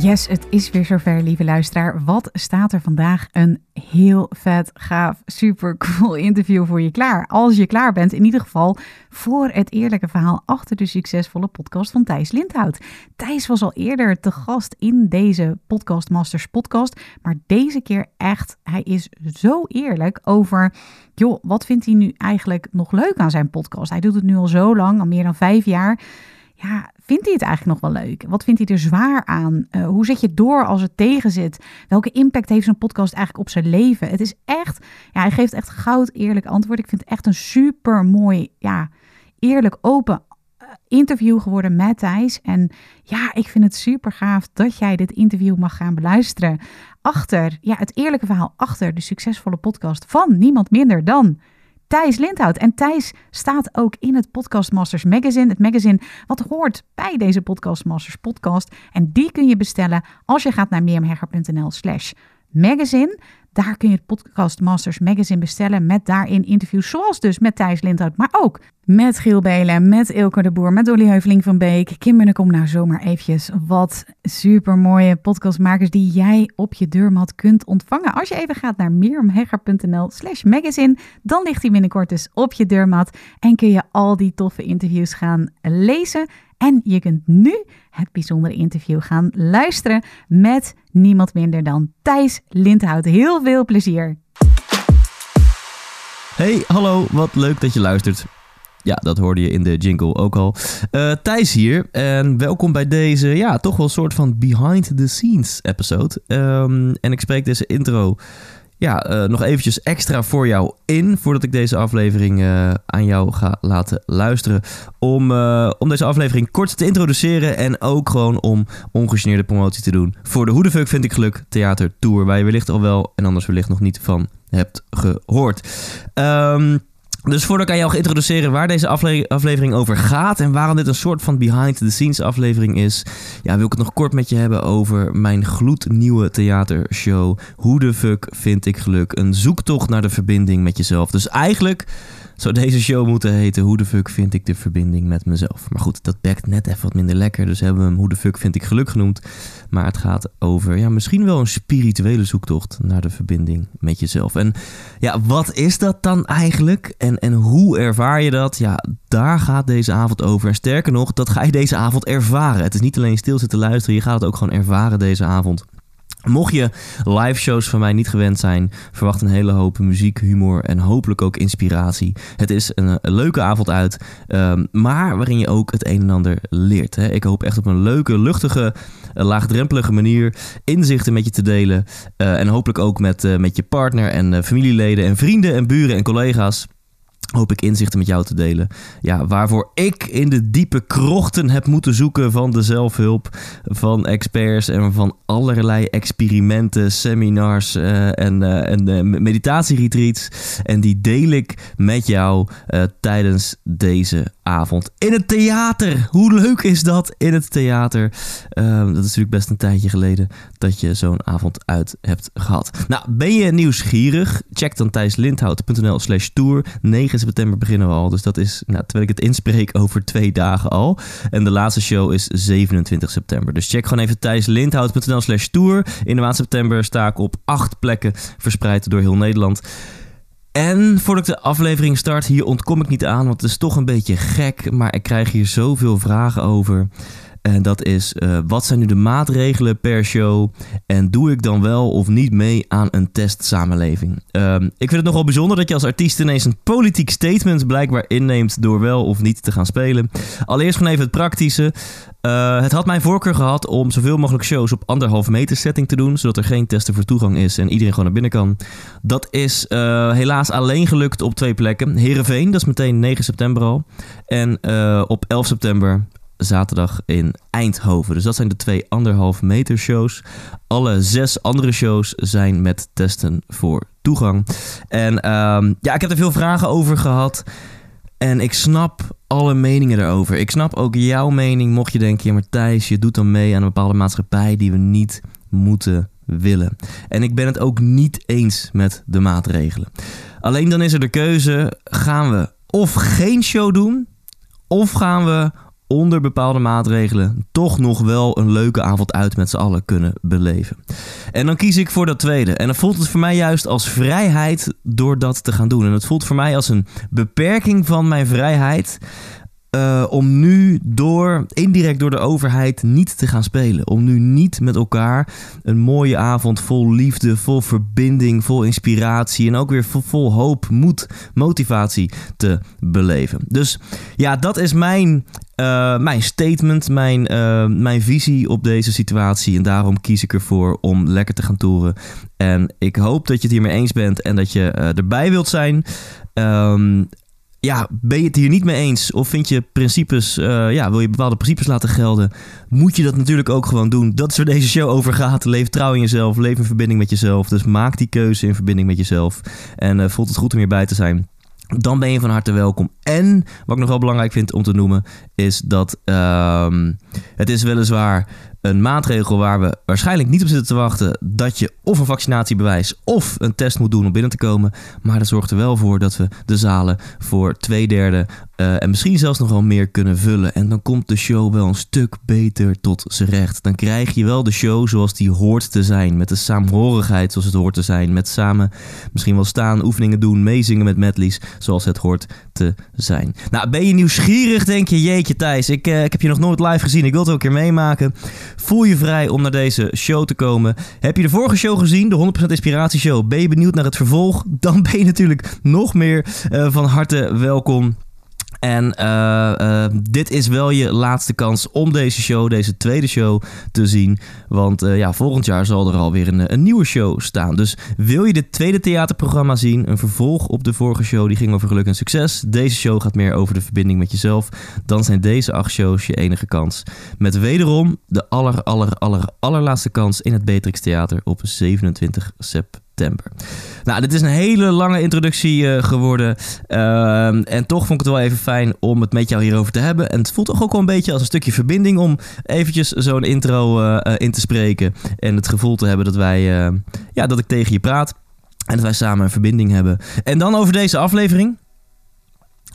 Yes, het is weer zover, lieve luisteraar. Wat staat er vandaag? Een heel vet, gaaf, super cool interview voor je klaar. Als je klaar bent, in ieder geval voor het eerlijke verhaal achter de succesvolle podcast van Thijs Lindhout. Thijs was al eerder te gast in deze Podcast Masters podcast, maar deze keer echt, hij is zo eerlijk over, joh, wat vindt hij nu eigenlijk nog leuk aan zijn podcast? Hij doet het nu al zo lang, al meer dan vijf jaar ja, vindt hij het eigenlijk nog wel leuk? Wat vindt hij er zwaar aan? Uh, hoe zet je door als het tegen zit? Welke impact heeft zo'n podcast eigenlijk op zijn leven? Het is echt, ja, hij geeft echt goud eerlijk antwoord. Ik vind het echt een super mooi, ja, eerlijk open eh, interview geworden met Thijs. En ja, ik vind het super gaaf dat jij dit interview mag gaan beluisteren. Achter, ja, het eerlijke verhaal achter de succesvolle podcast van niemand minder dan Thijs Lindhout. En Thijs staat ook in het Podcast Masters magazine. Het magazine wat hoort bij deze Podcast Masters podcast. En die kun je bestellen als je gaat naar meermhegger.nl slash magazine. Daar kun je het Podcast Masters magazine bestellen met daarin interviews zoals dus met Thijs Lindhout, maar ook met Giel Belen, met Ilke de Boer, met Dolly Heuveling van Beek. Kim kom nou zomaar eventjes wat super mooie podcastmakers die jij op je deurmat kunt ontvangen. Als je even gaat naar meermhegger.nl slash magazine, dan ligt hij binnenkort dus op je deurmat en kun je al die toffe interviews gaan lezen. En je kunt nu het bijzondere interview gaan luisteren met niemand minder dan Thijs Lindhout. Heel veel plezier. Hey, hallo, wat leuk dat je luistert. Ja, dat hoorde je in de jingle ook al. Uh, Thijs hier en welkom bij deze, ja, toch wel een soort van behind the scenes episode. Um, en ik spreek deze intro ja, uh, nog eventjes extra voor jou in, voordat ik deze aflevering uh, aan jou ga laten luisteren. Om, uh, om deze aflevering kort te introduceren en ook gewoon om ongegeneerde promotie te doen voor de Hoedefuck vind ik geluk theater tour, waar je wellicht al wel en anders wellicht nog niet van hebt gehoord. Um, dus voordat ik aan jou ga introduceren waar deze aflevering over gaat en waarom dit een soort van behind-the-scenes aflevering is, ja, wil ik het nog kort met je hebben over mijn gloednieuwe theatershow. Hoe de fuck vind ik geluk? Een zoektocht naar de verbinding met jezelf. Dus eigenlijk zou deze show moeten heten Hoe de fuck vind ik de verbinding met mezelf. Maar goed, dat bekt net even wat minder lekker. Dus hebben we hem Hoe de fuck vind ik geluk genoemd. Maar het gaat over ja, misschien wel een spirituele zoektocht naar de verbinding met jezelf. En ja, wat is dat dan eigenlijk? En, en hoe ervaar je dat? Ja, daar gaat deze avond over. En sterker nog, dat ga je deze avond ervaren. Het is niet alleen stil zitten luisteren, je gaat het ook gewoon ervaren deze avond. Mocht je live shows van mij niet gewend zijn, verwacht een hele hoop muziek, humor en hopelijk ook inspiratie. Het is een, leuke avond uit, um, maar waarin je ook het een en ander leert. Hè. Ik hoop echt op een leuke, luchtige, uh, laagdrempelige manier inzichten met je te delen. Uh, en hopelijk ook met, uh, met je partner en familieleden en vrienden en buren en collega's hoop ik inzichten met jou te delen. Ja, waarvoor ik in de diepe krochten heb moeten zoeken van de zelfhulp, van experts en van allerlei experimenten, seminars uh, en, uh, en uh, meditatieretreats. En die deel ik met jou tijdens deze avond in het theater. Hoe leuk is dat in het theater? Ehm, dat is natuurlijk best een tijdje geleden dat je zo'n avond uit hebt gehad. Nou, ben je nieuwsgierig? Check dan thijslindhout.nl slash tour. 9 september beginnen we al. Dus dat is, nou, terwijl ik het inspreek, over twee dagen al. En de laatste show is 27 september. Dus check gewoon even thijslindhout.nl slash tour. In de maand september sta ik op acht plekken verspreid door heel Nederland. En voordat ik de aflevering start, hier ontkom ik niet aan, want het is toch een beetje gek, maar ik krijg hier zoveel vragen over. En dat is, uh, wat zijn nu de maatregelen per show? En doe ik dan wel of niet mee aan een testsamenleving? Uh, ik vind het nogal bijzonder dat je als artiest ineens een politiek statement blijkbaar inneemt door wel of niet te gaan spelen. Allereerst gewoon even het praktische. Uh, het had mijn voorkeur gehad om zoveel mogelijk shows op anderhalf meter setting te doen, zodat er geen testen voor toegang is en iedereen gewoon naar binnen kan. Dat is uh, helaas alleen gelukt op twee plekken. Herenveen, dat is meteen 9 september al. En op 11 september zaterdag in Eindhoven. Dus dat zijn de twee anderhalf meter shows. Alle zes andere shows zijn met testen voor toegang. En ehm, ja, ik heb er veel vragen over gehad. En ik snap alle meningen erover. Ik snap ook jouw mening. Mocht je denken, ja maar Thijs, je doet dan mee aan een bepaalde maatschappij die we niet moeten willen. En ik ben het ook niet eens met de maatregelen. Alleen dan is er de keuze: gaan we of geen show doen, of gaan we onder bepaalde maatregelen toch nog wel een leuke avond uit met z'n allen kunnen beleven. En dan kies ik voor dat tweede. En dan voelt het voor mij juist als vrijheid door dat te gaan doen. En het voelt voor mij als een beperking van mijn vrijheid. Uh, om nu door, indirect door de overheid, niet te gaan spelen. Om nu niet met elkaar een mooie avond vol liefde, vol verbinding, vol inspiratie en ook weer vol, hoop, moed, motivatie te beleven. Dus ja, dat is mijn uh, mijn statement, mijn, uh, mijn visie op deze situatie. En daarom kies ik ervoor om lekker te gaan toeren. En ik hoop dat je het hiermee eens bent en dat je erbij wilt zijn. Um, ja, ben je het hier niet mee eens? Of vind je principes, uh, ja, wil je bepaalde principes laten gelden? Moet je dat natuurlijk ook gewoon doen. Dat is waar deze show over gaat. Leef trouw in jezelf, leef in verbinding met jezelf. Dus maak die keuze in verbinding met jezelf. En uh, voelt het goed om hierbij te zijn. Dan ben je van harte welkom. En wat ik nog wel belangrijk vind om te noemen, is dat uh, het is weliswaar een maatregel waar we waarschijnlijk niet op zitten te wachten dat je of een vaccinatiebewijs of een test moet doen om binnen te komen. Maar dat zorgt er wel voor dat we de zalen voor twee derde uh, en misschien zelfs nog wel meer kunnen vullen. En dan komt de show wel een stuk beter tot zijn recht. Dan krijg je wel de show zoals die hoort te zijn. Met de saamhorigheid zoals het hoort te zijn. Met samen misschien wel staan, oefeningen doen, meezingen met medleys zoals het hoort te zijn. Nou, ben je nieuwsgierig? Denk je, jeetje Thijs, ik, uh, ik heb je nog nooit live gezien. Ik wil het ook een keer meemaken. Voel je vrij om naar deze show te komen. Heb je de vorige show gezien, de 100% Inspiratie Show? Ben je benieuwd naar het vervolg? Dan ben je natuurlijk nog meer uh, van harte welkom. En uh, uh, dit is wel je laatste kans om deze show, deze tweede show, te zien. Want uh, ja, volgend jaar zal er alweer een, een nieuwe show staan. Dus wil je dit tweede theaterprogramma zien, een vervolg op de vorige show, die ging over geluk en succes. Deze show gaat meer over de verbinding met jezelf. Dan zijn deze acht shows je enige kans. Met wederom de aller, aller, aller, allerlaatste kans in het Beatrix Theater op 27 september. Nou, dit is een hele lange introductie uh, geworden. Uh, en toch vond ik het wel even fijn om het met jou hierover te hebben. En het voelt toch ook wel een beetje als een stukje verbinding om eventjes zo'n intro uh, in te spreken. En het gevoel te hebben dat wij, ja, dat ik tegen je praat. En dat wij samen een verbinding hebben. En dan over deze aflevering.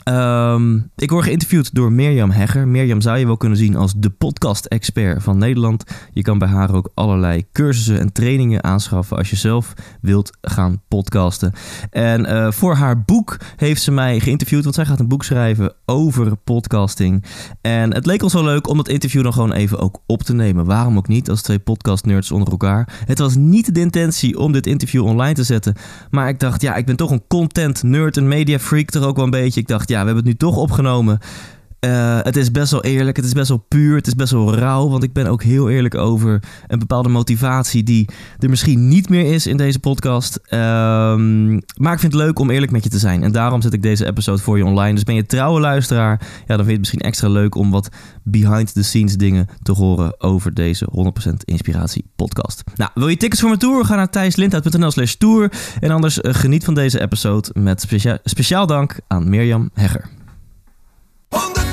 Um, ik word geïnterviewd door Mirjam Hegger. Mirjam zou je wel kunnen zien als de podcast-expert van Nederland. Je kan bij haar ook allerlei cursussen en trainingen aanschaffen als je zelf wilt gaan podcasten. En uh, voor haar boek heeft ze mij geïnterviewd, want zij gaat een boek schrijven over podcasting. En het leek ons wel leuk om dat interview dan gewoon even ook op te nemen. Waarom ook niet, als twee podcast-nerds onder elkaar. Het was niet de intentie om dit interview online te zetten, maar ik dacht, ja, ik ben toch een content-nerd, een media-freak toch ook wel een beetje. Ik dacht, ja, we hebben het nu toch opgenomen. Uh, het is best wel eerlijk, het is best wel puur, het is best wel rauw. Want ik ben ook heel eerlijk over een bepaalde motivatie die er misschien niet meer is in deze podcast. Uh, maar ik vind het leuk om eerlijk met je te zijn. En daarom zet ik deze episode voor je online. Dus ben je trouwe luisteraar, ja, dan vind je het misschien extra leuk om wat behind the scenes dingen te horen over deze 100% Inspiratie podcast. Nou, wil je tickets voor mijn tour? Ga naar thijslindhout.nl slash tour. En anders uh, geniet van deze episode met specia speciaal dank aan Mirjam Hegger. 100% Thijs!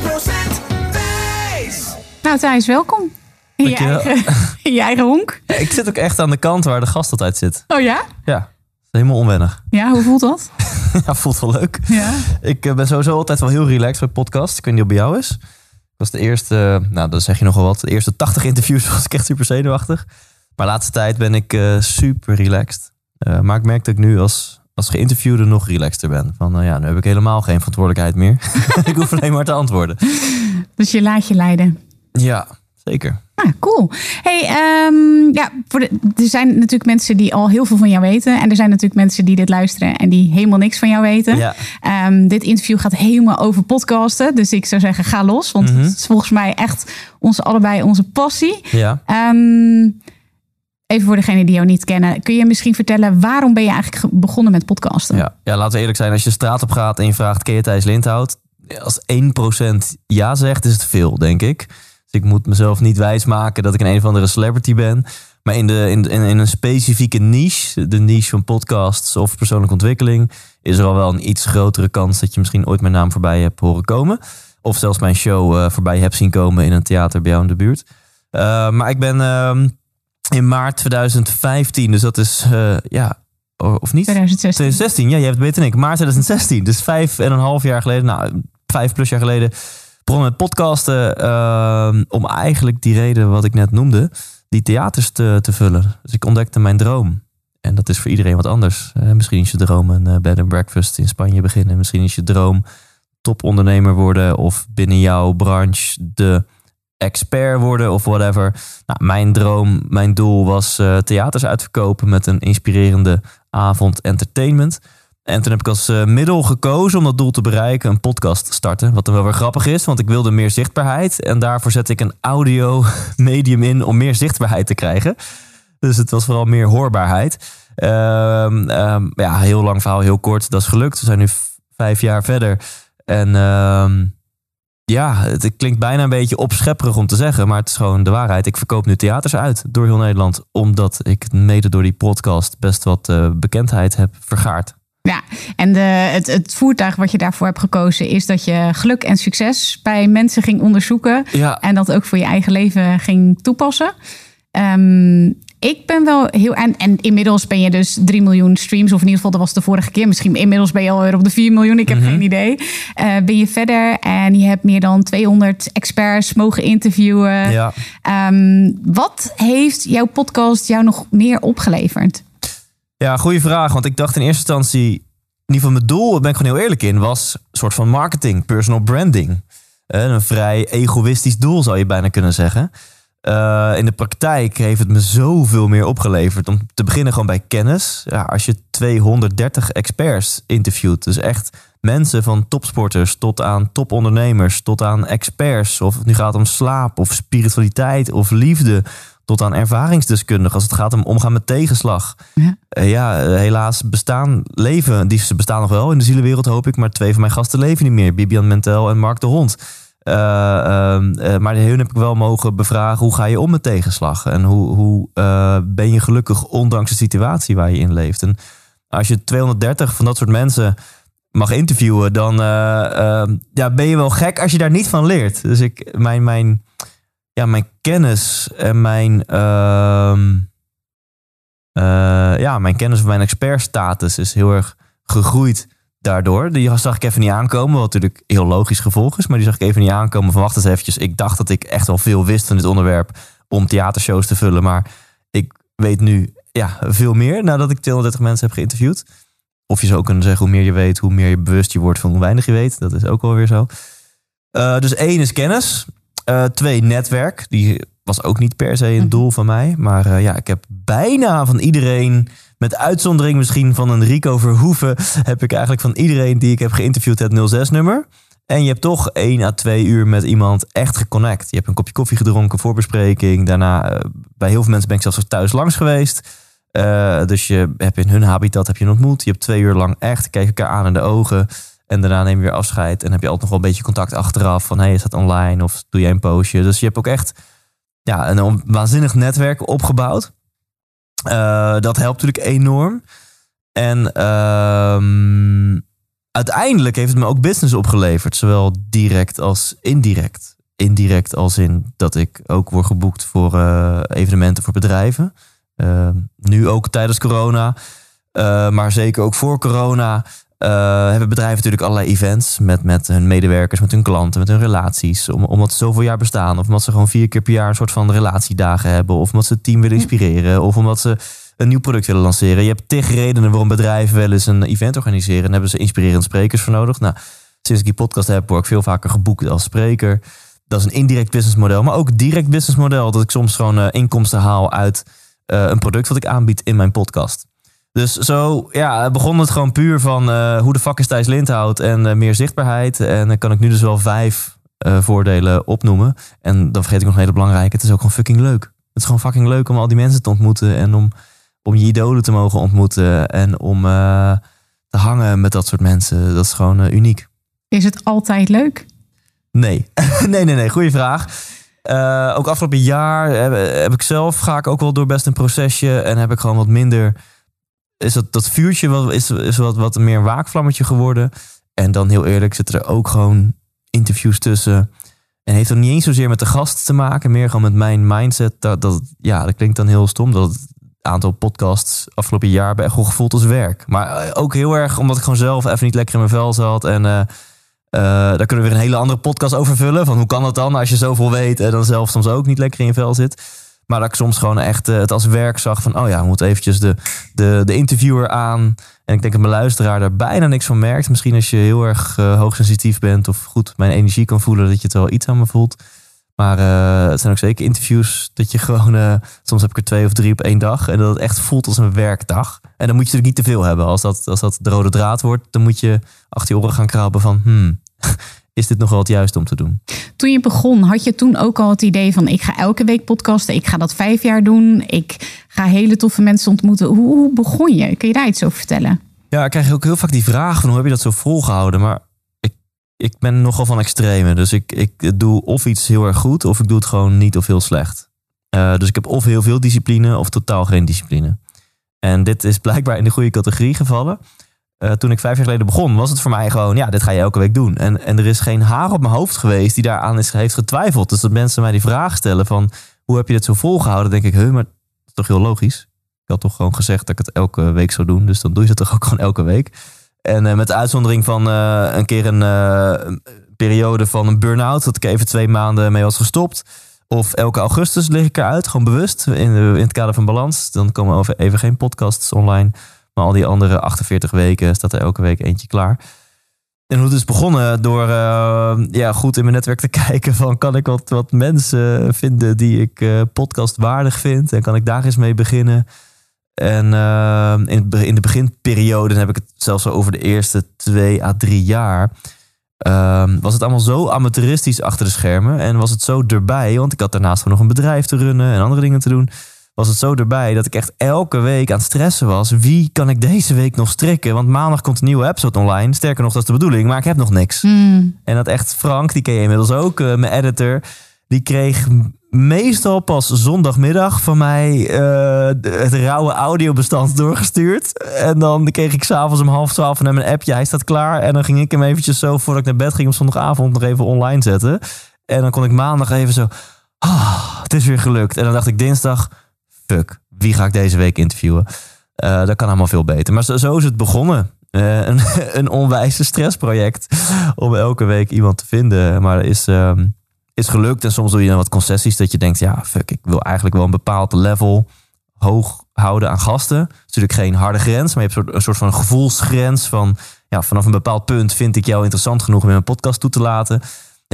Nou Thijs, welkom. In je, eigen, in je eigen honk. Ja, ik zit ook echt aan de kant waar de gast altijd zit. Oh ja? Ja, helemaal onwennig. Ja, hoe voelt dat? ja, voelt wel leuk. Ja. Ik uh, ben sowieso altijd wel heel relaxed bij podcast. Ik weet niet of bij jou is. Ik was de eerste, nou dan zeg je nogal wat, de eerste 80 interviews was ik echt super zenuwachtig. Maar de laatste tijd ben ik uh, super relaxed. Uh, maar ik merk dat ik nu als als geïnterviewde nog relaxter ben. Van nou ja, nu heb ik helemaal geen verantwoordelijkheid meer. ik hoef alleen maar te antwoorden. Dus je laat je leiden. Ja, zeker. Ah, cool. Hey, um, ja, voor de, er zijn natuurlijk mensen die al heel veel van jou weten. En er zijn natuurlijk mensen die dit luisteren en die helemaal niks van jou weten. Ja. Um, dit interview gaat helemaal over podcasten. Dus ik zou zeggen, ga los. Want mm-hmm. het is volgens mij echt ons allebei onze passie. Ja. Um, Even voor degenen die jou niet kennen, kun je misschien vertellen waarom ben je eigenlijk begonnen met podcasten? Ja, ja laten we eerlijk zijn. Als je straat op gaat en je vraagt, ken je Thijs Lindhout? als 1% ja zegt, is het veel, denk ik. Dus ik moet mezelf niet wijsmaken dat ik een een of andere celebrity ben. Maar in, de, in, in, in een specifieke niche, de niche van podcasts of persoonlijke ontwikkeling, is er al wel een iets grotere kans dat je misschien ooit mijn naam voorbij hebt horen komen. Of zelfs mijn show uh, voorbij hebt zien komen in een theater bij jou in de buurt. Uh, maar ik ben uh, in maart 2015, dus dat is uh, ja, of niet? 2016. 2016, ja, je hebt het beter dan ik. Maart 2016, dus vijf en een half jaar geleden, nou, vijf plus jaar geleden, begon met podcasten ehm, om eigenlijk die reden wat ik net noemde, die theaters te, vullen. Dus ik ontdekte mijn droom. En dat is voor iedereen wat anders. Misschien is je droom een uh, bed and breakfast in Spanje beginnen. Misschien is je droom topondernemer worden of binnen jouw branche de expert worden of whatever. Nou, mijn droom, mijn doel was uh, theaters uitverkopen met een inspirerende avond entertainment. En toen heb ik als uh, middel gekozen om dat doel te bereiken een podcast te starten. Wat dan wel weer grappig is, want ik wilde meer zichtbaarheid. En daarvoor zet ik een audio medium in om meer zichtbaarheid te krijgen. Dus het was vooral meer hoorbaarheid. Uh, ja, heel lang verhaal, heel kort. Dat is gelukt. We zijn nu vijf jaar verder. En ehm, ja, het klinkt bijna een beetje opschepperig om te zeggen, maar het is gewoon de waarheid. Ik verkoop nu theaters uit door heel Nederland, omdat ik mede door die podcast best wat uh, bekendheid heb vergaard. Ja, en de, het, het, voertuig wat je daarvoor hebt gekozen is dat je geluk en succes bij mensen ging onderzoeken ja. en dat ook voor je eigen leven ging toepassen. Um, ik ben wel heel. En, en inmiddels ben je dus 3 miljoen streams. Of in ieder geval, dat was de vorige keer. Misschien inmiddels ben je alweer op de 4 miljoen. Ik heb mm -hmm. geen idee. Uh, ben je verder en je hebt meer dan 200 experts mogen interviewen. Ja. Um, wat heeft jouw podcast jou nog meer opgeleverd? Ja, goede vraag. Want ik dacht in eerste instantie. In ieder geval mijn doel, daar ben ik gewoon heel eerlijk in, was een soort van marketing, personal branding. Uh, een vrij egoïstisch doel zou je bijna kunnen zeggen. Uh, in de praktijk heeft het me zoveel meer opgeleverd. Om te beginnen gewoon bij kennis. Ja, als je 230 experts interviewt, dus echt mensen van topsporters tot aan topondernemers, tot aan experts. Of het nu gaat om slaap of spiritualiteit of liefde. Tot aan ervaringsdeskundigen als het gaat om omgaan met tegenslag. Ja, uh, ja helaas bestaan leven, die ze bestaan nog wel in de zielenwereld hoop ik. Maar twee van mijn gasten leven niet meer. Bibian Mentel en Mark de Hond. Uh, maar hun heb ik wel mogen bevragen. Hoe ga je om met tegenslag? En hoe, hoe ben je gelukkig ondanks de situatie waar je in leeft? En als je 230 van dat soort mensen mag interviewen, dan ja, ben je wel gek als je daar niet van leert. Dus ik, mijn, mijn, ja, mijn kennis en mijn, ehm, ja, mijn kennis van mijn expertstatus is heel erg gegroeid daardoor. Die zag ik even niet aankomen, wat natuurlijk heel logisch gevolg is. Maar die zag ik even niet aankomen van wacht eens eventjes. Ik dacht dat ik echt wel veel wist van dit onderwerp om theatershows te vullen. Maar ik weet nu ja, veel meer nadat ik 230 mensen heb geïnterviewd. Of je zou kunnen zeggen, hoe meer je weet, hoe meer je bewust je wordt van hoe weinig je weet. Dat is ook wel weer zo. Uh, dus één is kennis. Uh, twee, netwerk. Die was ook niet per se een doel van mij. Maar uh, ja, ik heb bijna van iedereen met uitzondering misschien van een Rico Verhoeven heb ik eigenlijk van iedereen die ik heb geïnterviewd het 06-nummer. En je hebt toch 1 à 2 uur met iemand echt geconnect. Je hebt een kopje koffie gedronken, voorbespreking. Daarna, uh, bij heel veel mensen ben ik zelfs thuis langs geweest. Uh, dus je hebt in hun habitat heb je ontmoet. Je hebt twee uur lang echt, kijk elkaar aan in de ogen. En daarna neem je weer afscheid. En heb je altijd nog wel een beetje contact achteraf. Van, hey, is dat online? Of doe jij een postje? Dus je hebt ook echt ja, een waanzinnig netwerk opgebouwd. Uh, dat helpt natuurlijk enorm. En uh, uiteindelijk heeft het me ook business opgeleverd. Zowel direct als indirect. Indirect als in dat ik ook word geboekt voor uh, evenementen voor bedrijven. Uh, nu ook tijdens corona. maar zeker ook voor corona. Hebben bedrijven natuurlijk allerlei events met, met hun medewerkers, met hun klanten, met hun relaties. Om, omdat ze zoveel jaar bestaan. Of omdat ze gewoon vier keer per jaar een soort van relatiedagen hebben. Of omdat ze het team willen inspireren. Of omdat ze een nieuw product willen lanceren. Je hebt tig redenen waarom bedrijven wel eens een event organiseren. En hebben ze inspirerende sprekers voor nodig. Nou, sinds ik die podcast heb, word ik veel vaker geboekt als spreker. Dat is een indirect businessmodel. Maar ook direct businessmodel. Dat ik soms gewoon uh, inkomsten haal uit uh, een product wat ik aanbied in mijn podcast. Dus zo ja, begon het gewoon puur van uh, hoe de fuck is Thijs Lindhout en uh, meer zichtbaarheid. En dan kan ik nu dus wel vijf uh, voordelen opnoemen. En dan vergeet ik nog een hele belangrijke. Het is ook gewoon fucking leuk. Het is gewoon fucking leuk om al die mensen te ontmoeten. En om, om je idolen te mogen ontmoeten. En om te hangen met dat soort mensen. Dat is gewoon uniek. Is het altijd leuk? Nee, nee, nee, nee. Goeie vraag. Ook afgelopen jaar heb, heb, ik zelf, ga ik ook wel door best een procesje en heb ik gewoon wat minder. Is dat, dat vuurtje wat, is, is wat, wat meer een waakvlammetje geworden. En dan heel eerlijk zitten er ook gewoon interviews tussen. En heeft er niet eens zozeer met de gast te maken, meer gewoon met mijn mindset. Dat, dat, ja, dat klinkt dan heel stom. Dat het aantal podcasts afgelopen jaar bij wel gevoeld als werk. Maar eh, ook heel erg omdat ik gewoon zelf even niet lekker in mijn vel zat. En uh, uh, daar kunnen we weer een hele andere podcast over vullen. Van hoe kan dat dan als je zoveel weet en dan zelf soms ook niet lekker in je vel zit. Maar dat ik soms gewoon echt het als werk zag van... oh ja, we moeten eventjes de, de, de interviewer aan. En ik denk dat mijn luisteraar daar bijna niks van merkt. Misschien als je heel erg uh, hoogsensitief bent of goed mijn energie kan voelen... dat je het wel iets aan me voelt. Maar uh, het zijn ook zeker interviews dat je gewoon... Soms heb ik er twee of drie op één dag. En dat het echt voelt als een werkdag. En dan moet je natuurlijk niet te veel hebben. Als dat, als dat de rode draad wordt, dan moet je achter je oren gaan krabben van... Hmm, is dit nog wel het juiste om te doen? Toen je begon, had je toen ook al het idee van... ik ga elke week podcasten, ik ga dat vijf jaar doen... ik ga hele toffe mensen ontmoeten. Hoe, hoe begon je? Kun je daar iets over vertellen? Ja, ik krijg ook heel vaak die vraag van hoe heb je dat zo volgehouden? Maar ik, ik ben nogal van extreme. Dus ik, ik doe of iets heel erg goed of ik doe het gewoon niet of heel slecht. Uh, dus ik heb of heel veel discipline of totaal geen discipline. En dit is blijkbaar in de goede categorie gevallen. Uh, toen ik vijf jaar geleden begon, was het voor mij gewoon, ja, dit ga je elke week doen. En, en er is geen haar op mijn hoofd geweest die daaraan is, heeft getwijfeld. Dus dat mensen mij die vraag stellen van, hoe heb je dit zo volgehouden? denk ik, huh, maar dat is toch heel logisch. Ik had toch gewoon gezegd dat ik het elke week zou doen. Dus dan doe je het toch ook gewoon elke week. En uh, met de uitzondering van uh, een keer een periode van een burn-out. Dat ik even twee maanden mee was gestopt. Of elke augustus lig ik eruit, gewoon bewust. In, in het kader van balans. Dan komen over even geen podcasts online. Maar al die andere 48 weken staat er elke week eentje klaar. En hoe het is begonnen door ja, goed in mijn netwerk te kijken van kan ik wat, wat mensen vinden die ik podcast waardig vind. En kan ik daar eens mee beginnen. En uh, in, in, de beginperiode, dan heb ik het zelfs over de eerste twee à drie jaar. Uh, was het allemaal zo amateuristisch achter de schermen. En was het zo erbij, want ik had daarnaast nog een bedrijf te runnen en andere dingen te doen. Was het zo erbij dat ik echt elke week aan het stressen was. Wie kan ik deze week nog strikken? Want maandag komt een nieuwe episode online. Sterker nog, dat is de bedoeling, maar ik heb nog niks. Mm. En dat echt Frank, die ken je inmiddels ook, uh, mijn editor. Die kreeg meestal pas zondagmiddag van mij uh, het rauwe audiobestand doorgestuurd. En dan kreeg ik s'avonds om half twaalf van hem een appje. Hij staat klaar. En dan ging ik hem eventjes zo, voordat ik naar bed ging op zondagavond, nog even online zetten. En dan kon ik maandag even zo, ah, het is weer gelukt. En dan dacht ik dinsdag, fuck, wie ga ik deze week interviewen? Uh, dat kan allemaal veel beter. Maar zo, is het begonnen. Uh, een, een onwijze stressproject om elke week iemand te vinden. Maar is... Uh, is gelukt. En soms doe je dan wat concessies dat je denkt, ja, fuck, ik wil eigenlijk wel een bepaald level hoog houden aan gasten. Het is natuurlijk geen harde grens, maar je hebt een soort van gevoelsgrens van, ja, vanaf een bepaald punt vind ik jou interessant genoeg om in mijn podcast toe te laten.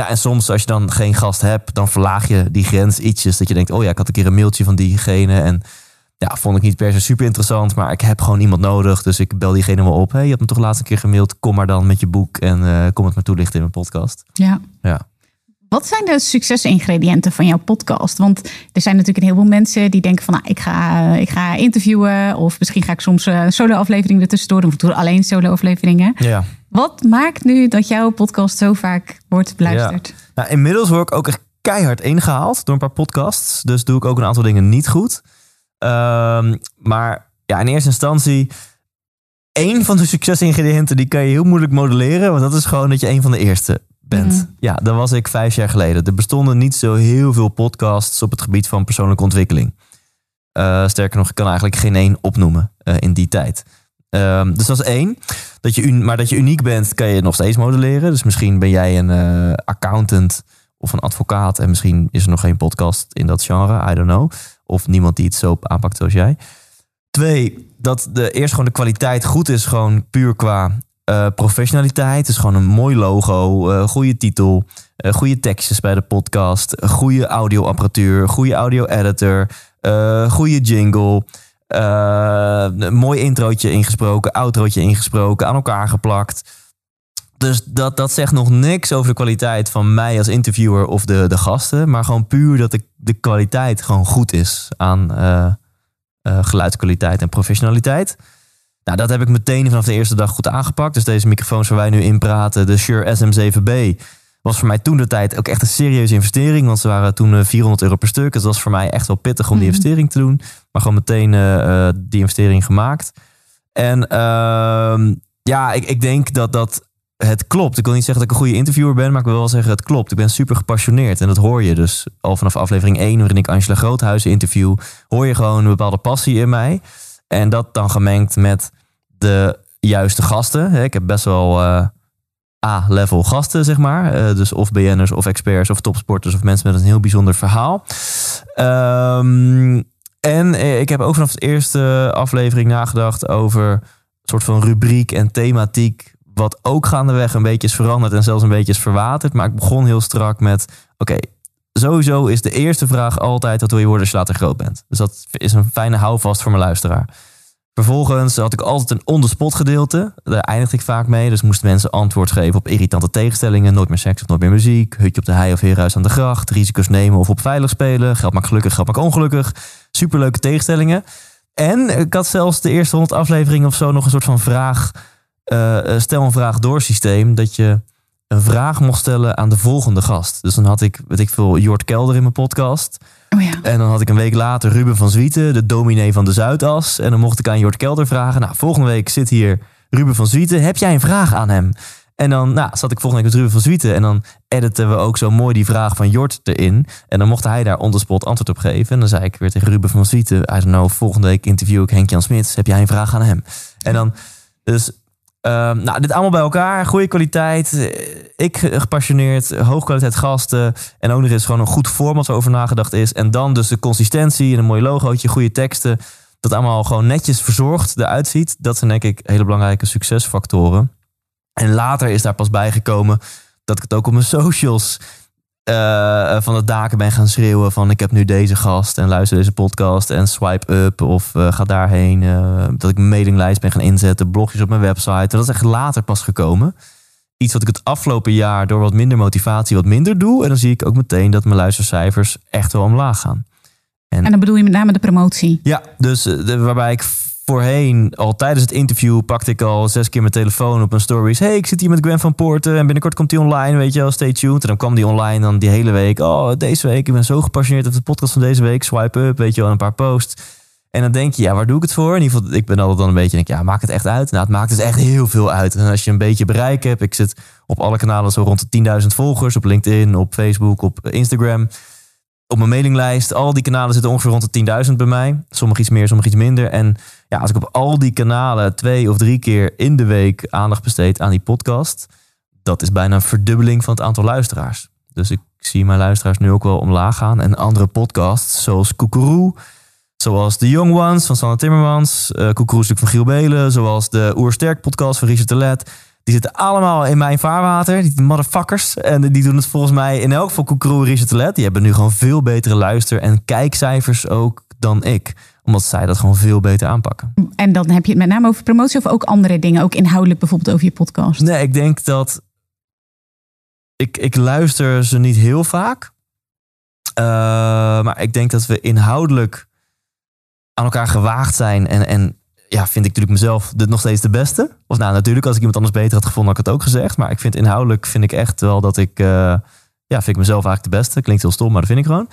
Ja, en soms als je dan geen gast hebt, dan verlaag je die grens ietsjes. Dat je denkt, oh ja, ik had een keer een mailtje van diegene en ja, vond ik niet per se super interessant, maar ik heb gewoon iemand nodig. Dus ik bel diegene wel op. Hey, je hebt me toch laatst een keer gemaild. Kom maar dan met je boek en uh, kom het maar toelichten in mijn podcast. Ja. Ja. Wat zijn de succesingrediënten van jouw podcast? Want er zijn natuurlijk een heleboel mensen die denken van nou, ik, ga, ik ga interviewen. Of misschien ga ik soms uh, solo-afleveringen ertussendoor doen. Of doe alleen solo-afleveringen. Ja. Wat maakt nu dat jouw podcast zo vaak wordt beluisterd? Ja. Nou, inmiddels word ik ook echt keihard ingehaald door een paar podcasts. Dus doe ik ook een aantal dingen niet goed. Um, maar ja, in eerste instantie... Eén van de succesingrediënten die kan je heel moeilijk modelleren. Want dat is gewoon dat je een van de eerste bent. Mhm. Ja, dat was ik vijf jaar geleden. Er bestonden niet zo heel veel podcasts op het gebied van persoonlijke ontwikkeling. Uh, sterker nog, ik kan eigenlijk geen één opnoemen uh, in die tijd. Um, dus dat is één. Dat je maar dat je uniek bent, kan je nog steeds modelleren. Dus misschien ben jij een uh, accountant of een advocaat. En misschien is er nog geen podcast in dat genre. I don't know. Of niemand die het zo aanpakt zoals jij. Twee, dat de, eerst gewoon de kwaliteit goed is. Gewoon puur qua uh, professionaliteit. Dus gewoon een mooi logo, uh, goede titel, goede tekstjes bij de podcast, goede audioapparatuur, goede audio-editor, goede jingle. Een mooi introotje ingesproken, outrootje ingesproken, aan elkaar geplakt. Dus dat, dat zegt nog niks over de kwaliteit van mij als interviewer of de, de gasten. Maar gewoon puur dat de, de kwaliteit gewoon goed is aan geluidskwaliteit en professionaliteit. Nou, dat heb ik meteen vanaf de eerste dag goed aangepakt. Dus deze microfoons waar wij nu in praten, de Shure SM7B, was voor mij toen de tijd ook echt een serieuze investering. Want ze waren toen 400 euro per stuk. Dus dat was voor mij echt wel pittig om die Mhm. investering te doen. Maar gewoon meteen eh, eh, die investering gemaakt. En ehm, ja, ik, ik denk dat dat het klopt. Ik wil niet zeggen dat ik een goede interviewer ben, maar ik wil wel zeggen het klopt. Ik ben super gepassioneerd en dat hoor je dus al vanaf aflevering 1, waarin ik Angela Groothuizen interview, hoor je gewoon een bepaalde passie in mij. En dat dan gemengd met de juiste gasten. Ik heb best wel eh, A-level gasten, zeg maar. Eh, dus of BN'ers of experts of topsporters of mensen met een heel bijzonder verhaal. Ehm, en eh, ik heb ook vanaf de eerste aflevering nagedacht over een soort van rubriek en thematiek. Wat ook gaandeweg een beetje is veranderd en zelfs een beetje is verwaterd. Maar ik begon heel strak met: oké, sowieso is de eerste vraag altijd: wat wil je worden als je later groot bent? Dus dat is een fijne houvast voor mijn luisteraar. Vervolgens had ik altijd een on-the-spot gedeelte. Daar eindigde ik vaak mee. Dus moesten mensen antwoord geven op irritante tegenstellingen. Nooit meer seks of nooit meer muziek. Hutje op de hei of heerhuis aan de gracht. Risico's nemen of op veilig spelen. Geld maakt gelukkig, geld maakt ongelukkig. Superleuke tegenstellingen. En ik had zelfs de eerste honderd afleveringen of zo nog een soort van vraag... eh, eh, stel een vraag door systeem. Dat je een vraag mocht stellen aan de volgende gast. Dus dan had ik, weet ik veel, Jort Kelder in mijn podcast... Oh. En dan had ik een week later Ruben van Zwieten, de dominee van de Zuidas. En dan mocht ik aan Jort Kelder vragen. Nou, volgende week zit hier Ruben van Zwieten. Heb jij een vraag aan hem? En dan nou, zat ik volgende week met Ruben van Zwieten. En dan editen we ook zo mooi die vraag van Jort erin. En dan mocht hij daar on the spot antwoord op geven. En dan zei ik weer tegen Ruben van Zwieten. I don't know, volgende week interview ik Henk-Jan Smits. Heb jij een vraag aan hem? En dan, dus Ehm, nou, dit allemaal bij elkaar. Goede kwaliteit. eh, Ik gepassioneerd. Hoogkwaliteit gasten. En ook nog eens gewoon een goed format waarover nagedacht is. En dan dus de consistentie en een mooi logootje. Goede teksten. Dat allemaal gewoon netjes verzorgd eruit ziet. Dat zijn denk ik hele belangrijke succesfactoren. En later is daar pas bijgekomen dat ik het ook op mijn socials eh, van de daken ben gaan schreeuwen van ik heb nu deze gast en luister deze podcast en swipe up of eh, ga daarheen. eh, dat ik mijn mailinglijst ben gaan inzetten, blogjes op mijn website. En dat is echt later pas gekomen. Iets wat ik het afgelopen jaar door wat minder motivatie wat minder doe. En dan zie ik ook meteen dat mijn luistercijfers echt wel omlaag gaan. En dan bedoel je met name de promotie. Ja, dus eh, de, waarbij ik voorheen al tijdens het interview pakte ik al zes keer mijn telefoon op een stories. Hey, ik zit hier met Gwen van Poorten en binnenkort komt die online, weet je wel, stay tuned. En dan kwam die online dan die hele week. Oh, deze week, ik ben zo gepassioneerd over de podcast van deze week. Swipe up, weet je wel, een paar posts. En dan denk je, ja, waar doe ik het voor? In ieder geval, ik ben altijd dan een beetje, denk, ja, maakt het echt uit? Nou, het maakt dus echt heel veel uit. En als je een beetje bereik hebt, ik zit op alle kanalen zo rond de 10.000 volgers, op LinkedIn, op Facebook, op Instagram op mijn mailinglijst. Al die kanalen zitten ongeveer rond de 10.000 bij mij. Sommige iets meer, sommige iets minder. En ja, als ik op al die kanalen twee of drie keer in de week aandacht besteed aan die podcast, dat is bijna een verdubbeling van het aantal luisteraars. Dus ik zie mijn luisteraars nu ook wel omlaag gaan. En andere podcasts, zoals Koekeroe, zoals The Young Ones van Sanne Timmermans, uh, Koekeroe stuk van Giel Belen, zoals de Oersterk podcast van Richard de Let. Die zitten allemaal in mijn vaarwater, die motherfuckers. En die doen het volgens mij in elk geval Koekeroe en Richard de Let. Die hebben nu gewoon veel betere luister- en kijkcijfers ook dan ik. Omdat zij dat gewoon veel beter aanpakken. En dan heb je het met name over promotie of ook andere dingen, ook inhoudelijk bijvoorbeeld over je podcast. Nee, ik denk dat ik, ik luister ze niet heel vaak. Uh, maar ik denk dat we inhoudelijk aan elkaar gewaagd zijn. En, en ja, vind ik natuurlijk mezelf de, nog steeds de beste. Of nou, natuurlijk, als ik iemand anders beter had gevonden, had ik het ook gezegd. Maar ik vind inhoudelijk vind ik echt wel dat ik... Uh, ja, vind ik mezelf eigenlijk de beste. Klinkt heel stom, maar dat vind ik gewoon.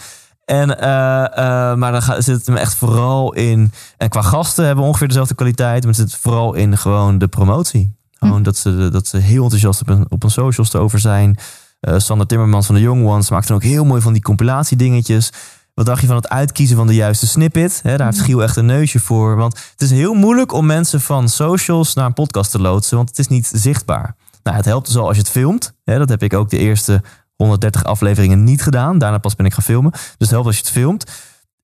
En, uh, uh, maar dan gaat, zit het hem echt vooral in... En qua gasten hebben we ongeveer dezelfde kwaliteit. Maar het zit vooral in gewoon de promotie. Gewoon hm. dat, ze, dat ze heel enthousiast op een, op een socials erover zijn. Sander Timmermans van de Young Ones maakt dan ook heel mooi van die compilatiedingetjes. Wat dacht je van het uitkiezen van de juiste snippet? He, daar heeft Giel echt een neusje voor. Want het is heel moeilijk om mensen van socials naar een podcast te loodsen. Want het is niet zichtbaar. Nou, het helpt dus al als je het filmt. He, dat heb ik ook de eerste 130 afleveringen niet gedaan. Daarna pas ben ik gaan filmen. Dus het helpt als je het filmt.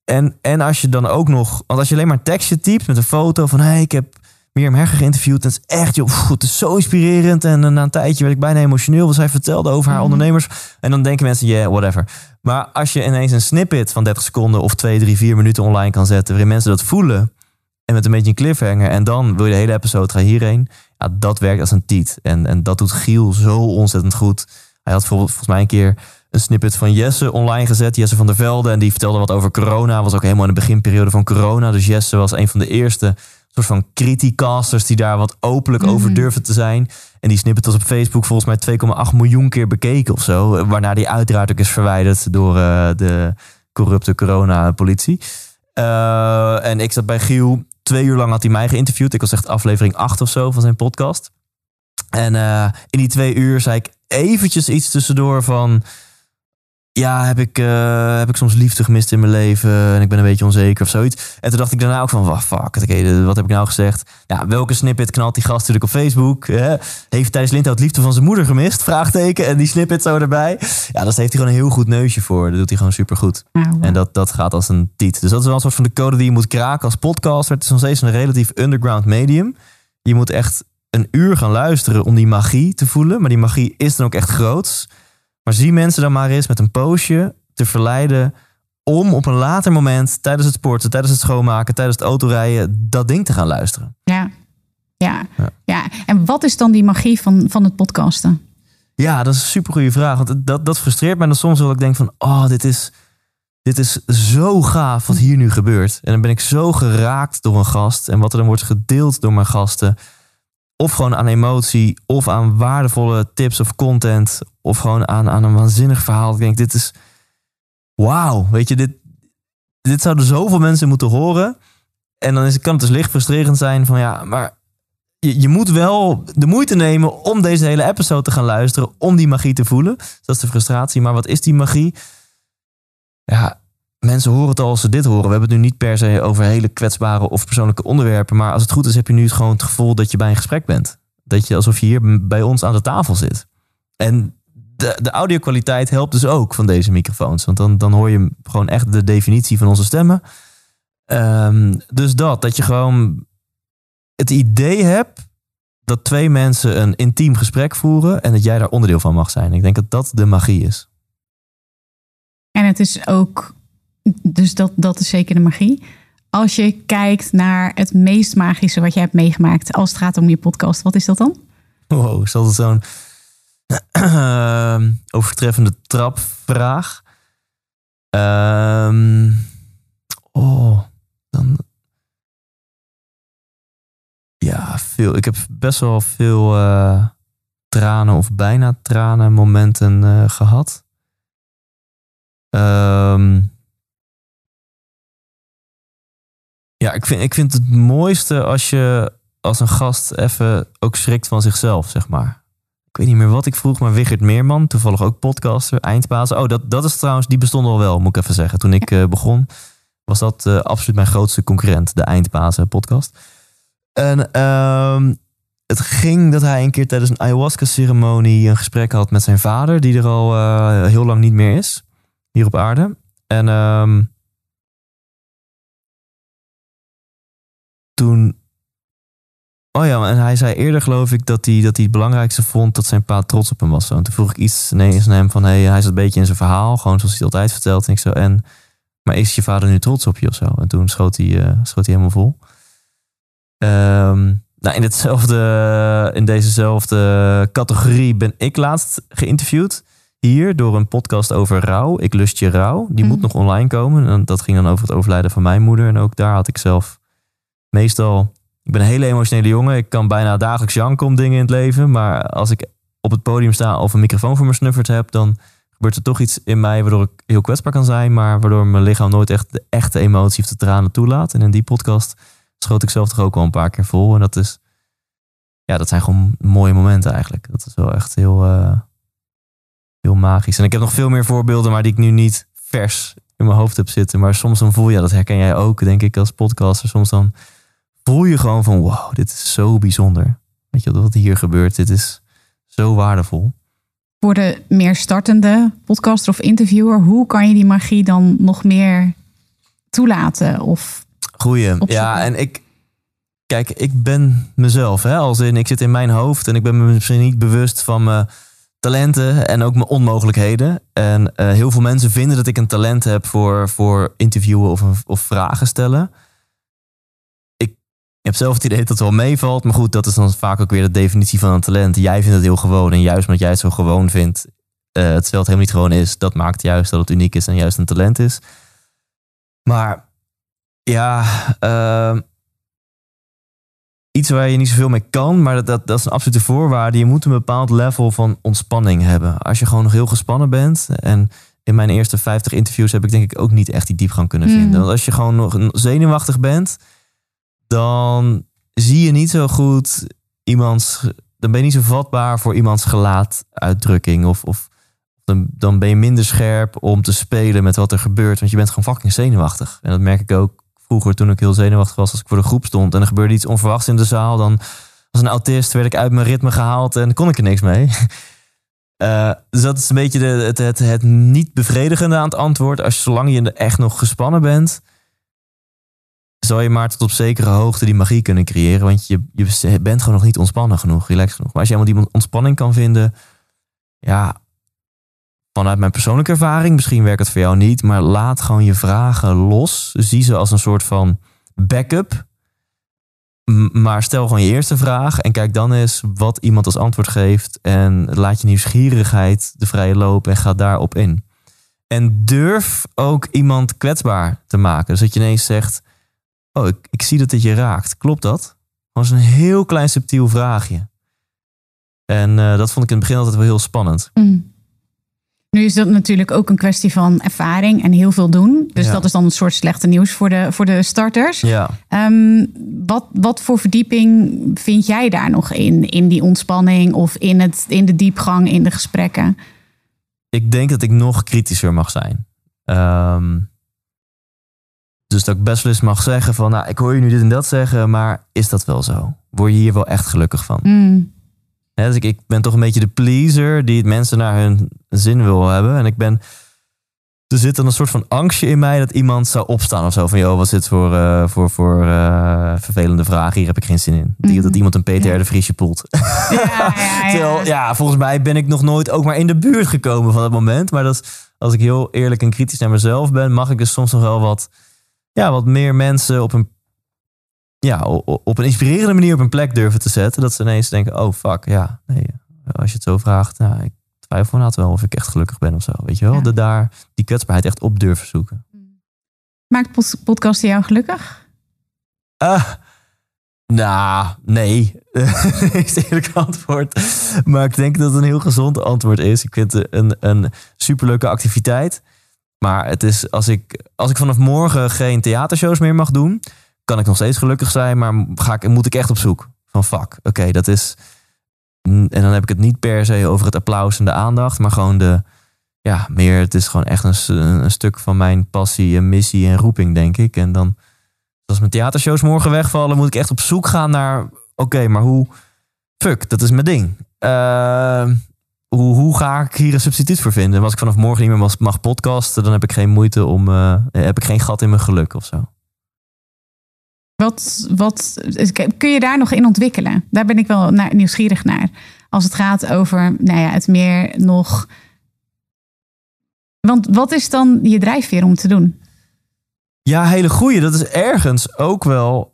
En, en als je dan ook nog... Want als je alleen maar een tekstje typt met een foto van... Hey, ik heb Mirjam Herger geïnterviewd. En het is echt, joh, pff, het is zo inspirerend. En na een tijdje werd ik bijna emotioneel. Wat zij vertelde over haar ondernemers. En dan denken mensen, yeah, whatever. Maar als je ineens een snippet van 30 seconden of 2, 3, 4 minuten online kan zetten. Waarin mensen dat voelen. En met een beetje een cliffhanger. En dan wil je de hele episode, ga hierheen. Ja, dat werkt als een tiet. En, en dat doet Giel zo ontzettend goed. Hij had bijvoorbeeld volgens mij een keer een snippet van Jesse online gezet. Jesse van der Velde. En die vertelde wat over corona. Was ook helemaal in de beginperiode van corona. Dus Jesse was een van de eerste soort van criticasters die daar wat openlijk over Mhm. durven te zijn. En die snippet was op Facebook volgens mij 2,8 miljoen keer bekeken of zo. Waarna die uiteraard ook is verwijderd door eh, de corrupte corona-politie. Eh, en ik zat bij Giel. Twee uur lang had hij mij geïnterviewd. Ik was echt aflevering 8 of zo van zijn podcast. En eh, in die twee uur zei ik eventjes iets tussendoor van... Ja, heb ik, eh, heb ik soms liefde gemist in mijn leven en ik ben een beetje onzeker of zoiets. En toen dacht ik daarna ook van, "Wa- fuck, wat heb ik nou gezegd? Ja, welke snippet knalt die gast natuurlijk op Facebook? Hè? Heeft Thijs Lindhout liefde van zijn moeder gemist? Vraagteken. En die snippet zo erbij. Ja, daar heeft hij gewoon een heel goed neusje voor. Dat doet hij gewoon supergoed. Nou, En dat, dat gaat als een tiet. Dus dat is wel een soort van de code die je moet kraken als podcaster. Het is nog steeds een relatief underground medium. Je moet echt een uur gaan luisteren om die magie te voelen. Maar die magie is dan ook echt groots. Maar zie mensen dan maar eens met een poosje te verleiden om op een later moment tijdens het sporten, tijdens het schoonmaken, tijdens het autorijden dat ding te gaan luisteren. ja. Ja. Ja. ja, en wat is dan die magie van, van het podcasten? Ja, dat is een super goede vraag. Want dat, dat frustreert mij dan soms wel. Ik denk van, oh, dit is, dit is zo gaaf wat hier nu gebeurt. En dan ben ik zo geraakt door een gast. En wat er dan wordt gedeeld door mijn gasten. Of gewoon aan emotie, of aan waardevolle tips of content. Of gewoon aan, aan een waanzinnig verhaal. Ik denk, dit is, wauw, weet je, dit, dit zouden zoveel mensen moeten horen. En dan is, kan het dus licht frustrerend zijn van, ja, maar je, je moet wel de moeite nemen om deze hele episode te gaan luisteren. Om die magie te voelen. Dat is de frustratie. Maar wat is die magie? Ja, mensen horen het al als ze dit horen. We hebben het nu niet per se over hele kwetsbare of persoonlijke onderwerpen. Maar als het goed is, heb je nu gewoon het gevoel dat je bij een gesprek bent. Dat je alsof je hier bij ons aan de tafel zit. En de, de audio-kwaliteit helpt dus ook van deze microfoons. Want dan, dan hoor je gewoon echt de definitie van onze stemmen. Ehm, dus dat, dat je gewoon het idee hebt dat twee mensen een intiem gesprek voeren en dat jij daar onderdeel van mag zijn. Ik denk dat dat de magie is. En het is ook, dus dat, dat is zeker de magie. Als je kijkt naar het meest magische wat jij hebt meegemaakt als het gaat om je podcast, wat is dat dan? Wow, is altijd zo'n overtreffende trapvraag. Ehm oh, dan. Ja, veel. Ik heb best wel veel eh, tranen of bijna tranen momenten eh, gehad. Ehm ja, ik vind, ik vind het mooiste als je als een gast even ook schrikt van zichzelf, zeg maar. Ik weet niet meer wat ik vroeg, maar Wigert Meerman, toevallig ook podcaster, eindbaas. Oh, dat, dat is trouwens, die bestond al wel, moet ik even zeggen. Toen ik eh, begon, was dat eh, absoluut mijn grootste concurrent, de eindbazen podcast. En ehm, het ging dat hij een keer tijdens een ayahuasca-ceremonie een gesprek had met zijn vader, die er al eh, heel lang niet meer is, hier op aarde. En toen Oh ja, en hij zei eerder geloof ik dat hij, dat hij het belangrijkste vond dat zijn pa trots op hem was. En toen vroeg ik iets ineens aan hem van, hey, hij zat een beetje in zijn verhaal, gewoon zoals hij het altijd vertelt. En ik zo, en, maar is je vader nu trots op je of zo? En toen schoot hij, eh, schoot hij helemaal vol. Ehm, nou, in, hetzelfde, in dezezelfde categorie ben ik laatst geïnterviewd. Hier door een podcast over rouw. Ik lust je rouw. Die moet Mhm. nog online komen. En dat ging dan over het overlijden van mijn moeder. En ook daar had ik zelf meestal ik ben een hele emotionele jongen. Ik kan bijna dagelijks janken om dingen in het leven. Maar als ik op het podium sta of een microfoon voor me snuffert heb, dan gebeurt er toch iets in mij waardoor ik heel kwetsbaar kan zijn. Maar waardoor mijn lichaam nooit echt de echte emotie of de tranen toelaat. En in die podcast schoot ik zelf toch ook wel een paar keer vol. En dat is, ja, dat zijn gewoon mooie momenten eigenlijk. Dat is wel echt heel, eh, heel magisch. En ik heb nog veel meer voorbeelden, maar die ik nu niet vers in mijn hoofd heb zitten. Maar soms dan voel je, dat herken jij ook, denk ik, als podcaster. Soms dan voel je gewoon van wow, dit is zo bijzonder. Weet je wat hier gebeurt? Dit is zo waardevol. Voor de meer startende podcaster of interviewer, hoe kan je die magie dan nog meer toelaten? Of. Opzoeken. Ja, en ik kijk, ik ben mezelf, hè, als in ik zit in mijn hoofd en ik ben me misschien niet bewust van mijn talenten en ook mijn onmogelijkheden. En eh, heel veel mensen vinden dat ik een talent heb voor, voor interviewen of, of vragen stellen. Ik heb zelf het idee dat het wel meevalt, maar goed, dat is dan vaak ook weer de definitie van een talent. Jij vindt het heel gewoon en juist omdat jij het zo gewoon vindt, eh het terwijl het helemaal niet gewoon is, dat maakt juist dat het uniek is en juist een talent is. Maar ja, ehm, iets waar je niet zoveel mee kan, maar dat, dat, dat is een absolute voorwaarde. Je moet een bepaald level van ontspanning hebben. Als je gewoon nog heel gespannen bent en in mijn eerste 50 interviews heb ik denk ik ook niet echt die diepgang kunnen Mm. vinden. Want als je gewoon nog zenuwachtig bent, dan zie je niet zo goed iemands. Dan ben je niet zo vatbaar voor iemands gelaatuitdrukking. Of, of dan, dan ben je minder scherp om te spelen met wat er gebeurt. Want je bent gewoon fucking zenuwachtig. En dat merk ik ook vroeger toen ik heel zenuwachtig was. Als ik voor de groep stond en er gebeurde iets onverwachts in de zaal. Dan als een autist werd ik uit mijn ritme gehaald en kon ik er niks mee. Eh, dus dat is een beetje de, het, het, het niet bevredigende aan het antwoord. Als zolang je echt nog gespannen bent, zal je maar tot op zekere hoogte die magie kunnen creëren. Want je, je bent gewoon nog niet ontspannen genoeg, relaxed genoeg. Maar als je helemaal die ontspanning kan vinden, ja, vanuit mijn persoonlijke ervaring, misschien werkt het voor jou niet, maar laat gewoon je vragen los. Zie ze als een soort van backup. Maar stel gewoon je eerste vraag en kijk dan eens wat iemand als antwoord geeft. En laat je nieuwsgierigheid de vrije loop en ga daarop in. En durf ook iemand kwetsbaar te maken. Dus dat je ineens zegt: Oh, ik, ik zie dat dit je raakt. Klopt dat? Dat was een heel klein subtiel vraagje. En eh, dat vond ik in het begin altijd wel heel spannend. Mm. Nu is dat natuurlijk ook een kwestie van ervaring en heel veel doen. Dus Ja. dat is dan een soort slechte nieuws voor de, voor de starters. Ja. Ehm, wat, wat voor verdieping vind jij daar nog in? In die ontspanning of in, het, in de diepgang in de gesprekken? ik denk dat ik nog kritischer mag zijn. Ehm, dus dat ik best wel eens mag zeggen van, nou, ik hoor je nu dit en dat zeggen, maar is dat wel zo? Word je hier wel echt gelukkig van? Mm. Dus ik, ik ben toch een beetje de pleaser die het mensen naar hun zin wil hebben. En ik ben, er zit dan een soort van angstje in mij dat iemand zou opstaan of zo. Van, joh, wat is dit voor, eh, voor, voor eh, vervelende vraag? Hier heb ik geen zin in. Denk Mhm. Dat iemand een PTR Ja. de Vriesje poelt. Ja, ja. Terwijl, ja, volgens mij ben ik nog nooit ook maar in de buurt gekomen van dat moment. Maar dat als ik heel eerlijk en kritisch naar mezelf ben, mag ik dus soms nog wel wat, ja, wat meer mensen op een, ja, op een inspirerende manier op een plek durven te zetten. Dat ze ineens denken, oh fuck, ja, nee, als je het zo vraagt, nou, ik twijfel inderdaad wel of ik echt gelukkig ben of zo. Weet je wel, Ja. de, daar die kwetsbaarheid echt op durven zoeken. Maakt pos- podcasten jou gelukkig? Ah, nou, nee. is het eerlijke antwoord. Maar ik denk dat het een heel gezond antwoord is. Ik vind het een, een superleuke activiteit. Maar het is, als ik, als ik vanaf morgen geen theatershows meer mag doen, kan ik nog steeds gelukkig zijn. Maar ga ik, moet ik echt op zoek van fuck. Oké, dat is. En dan heb ik het niet per se over het applaus en de aandacht, maar gewoon de. Ja, meer. Het is gewoon echt een, stuk van mijn passie en missie en roeping, denk ik. En dan als mijn theatershows morgen wegvallen, moet ik echt op zoek gaan naar. Oké, maar hoe. Fuck, dat is mijn ding. Eh, hoe, hoe ga ik hier een substituut voor vinden? Als ik vanaf morgen niet meer mag- mag podcasten, dan heb ik geen moeite om. eh, heb ik geen gat in mijn geluk of zo. Wat, wat, kun je daar nog in ontwikkelen? Daar ben ik wel naar, nieuwsgierig naar. Als het gaat over nou ja, het meer nog. Want wat is dan je drijfveer om te doen? Ja, hele goeie. Dat is ergens ook wel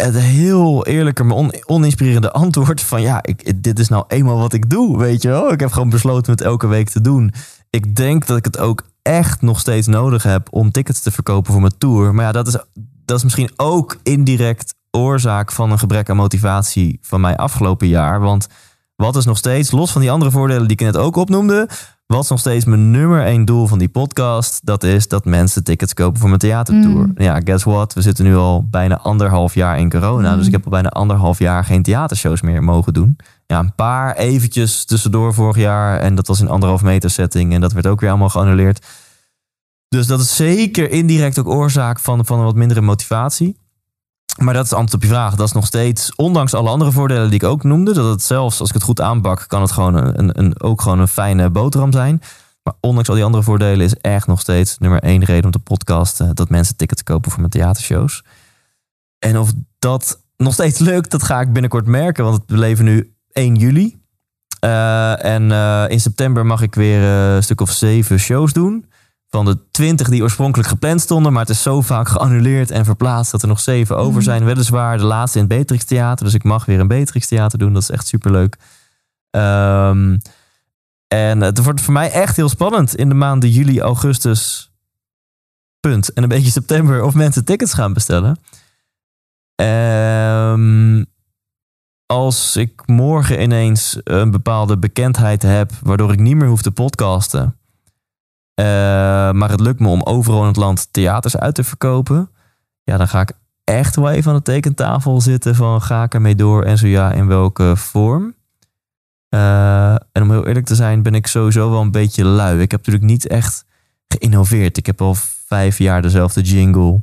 het heel eerlijke, maar on- oninspirerende antwoord van ja, ik, dit is nou eenmaal wat ik doe, weet je wel. Ik heb gewoon besloten het elke week te doen. Ik denk dat ik het ook echt nog steeds nodig heb om tickets te verkopen voor mijn tour. Maar ja, dat is, dat is misschien ook indirect oorzaak van een gebrek aan motivatie van mij afgelopen jaar. Want wat is nog steeds, los van die andere voordelen die ik net ook opnoemde, wat is nog steeds mijn nummer één doel van die podcast? Dat is dat mensen tickets kopen voor mijn theatertour. Mm. Ja, guess what? We zitten nu al bijna anderhalf jaar in corona. Mm. Dus ik heb al bijna anderhalf jaar geen theatershows meer mogen doen. Ja, een paar eventjes tussendoor vorig jaar. En dat was in anderhalf meter setting. En dat werd ook weer allemaal geannuleerd. Dus dat is zeker indirect ook oorzaak van, van een wat mindere motivatie. Maar dat is antwoord op je vraag. Dat is nog steeds, ondanks alle andere voordelen die ik ook noemde, dat het zelfs, als ik het goed aanpak, kan het gewoon een, een, ook gewoon een fijne boterham zijn. Maar ondanks al die andere voordelen is echt nog steeds nummer één reden om te podcasten dat mensen tickets kopen voor mijn theatershows. En of dat nog steeds lukt, dat ga ik binnenkort merken. Want we leven nu 1 juli. Eh, en eh, in september mag ik weer eh, een stuk of zeven shows doen. Van de twintig die oorspronkelijk gepland stonden. Maar het is zo vaak geannuleerd en verplaatst dat er nog zeven over Mhm. zijn. Weliswaar de laatste in het Beatrix Theater. Dus ik mag weer een Beatrix Theater doen. Dat is echt superleuk. Ehm en het wordt voor mij echt heel spannend in de maanden juli, augustus. Punt. En een beetje september of mensen tickets gaan bestellen. Ehm, als ik morgen ineens een bepaalde bekendheid heb, waardoor ik niet meer hoef te podcasten, maar het lukt me om overal in het land theaters uit te verkopen, ja, dan ga ik echt wel even aan de tekentafel zitten van ga ik ermee door en zo ja, in welke vorm. Uh, en om heel eerlijk te zijn, ben ik sowieso wel een beetje lui. Ik heb natuurlijk niet echt geïnnoveerd. Ik heb al vijf jaar dezelfde jingle.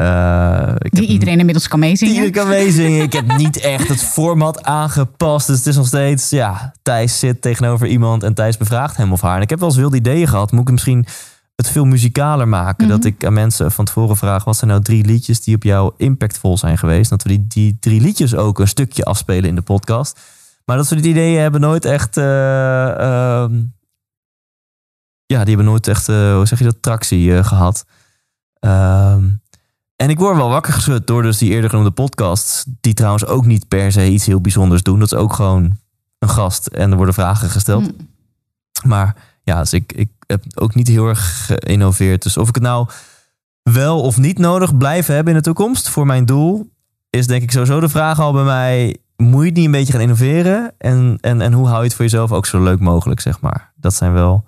Uh, ik die iedereen inmiddels kan meezingen. Die kan meezingen. ik heb niet echt het format aangepast. Dus het is nog steeds, ja, Thijs zit tegenover iemand en Thijs bevraagt hem of haar. En ik heb wel eens wilde ideeën gehad. Moet ik misschien het veel muzikaler maken? Mhm. Dat ik aan mensen van tevoren vraag, wat zijn nou drie liedjes die op jou impactvol zijn geweest? Dat we die, die drie liedjes ook een stukje afspelen in de podcast. Maar dat soort ideeën hebben nooit echt... Uh, ja, die hebben nooit echt, uh, hoe zeg je dat, tractie gehad. Ehm en ik word wel wakker geschud door dus die eerder genoemde podcasts. Die trouwens ook niet per se iets heel bijzonders doen. Dat is ook gewoon een gast en er worden vragen gesteld. Hmm. Maar ja, dus ik, ik heb ook niet heel erg geïnnoveerd. Dus of ik het nou wel of niet nodig blijf hebben in de toekomst voor mijn doel, is denk ik sowieso de vraag al bij mij. Moet je het niet een beetje gaan innoveren? En, en, en hoe hou je het voor jezelf ook zo leuk mogelijk, zeg maar? Dat zijn wel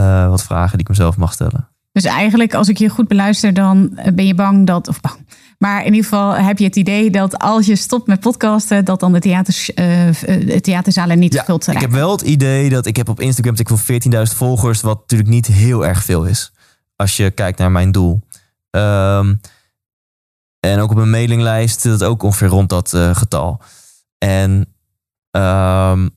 uh, wat vragen die ik mezelf mag stellen. Dus eigenlijk, als ik je goed beluister, dan ben je bang dat. Of bang. Maar in ieder geval heb je het idee dat als je stopt met podcasten, dat dan de, theaters, uh, de theaterzalen niet ja, gevuld zijn. Ik heb wel het idee dat ik heb op Instagram ik van 14.000 volgers, wat natuurlijk niet heel erg veel is. Als je kijkt naar mijn doel. Um, en ook op mijn mailinglijst zit het ook ongeveer rond dat uh, getal. En um,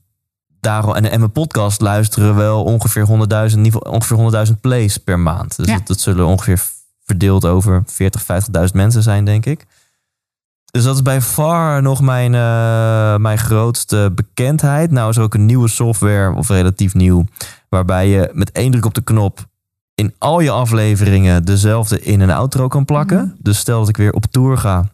daarom, en, en mijn podcast luisteren wel ongeveer 100.000 ongeveer 100.000 plays per maand. Dus dat, zullen ongeveer verdeeld over 40, 50.000 mensen zijn, denk ik. Dus dat is bij far nog mijn, uh, mijn grootste bekendheid. Nou is er ook een nieuwe software, of relatief nieuw, waarbij je met één druk op de knop in al je afleveringen dezelfde in- en outro kan plakken. Mhm. Dus stel dat ik weer op tour ga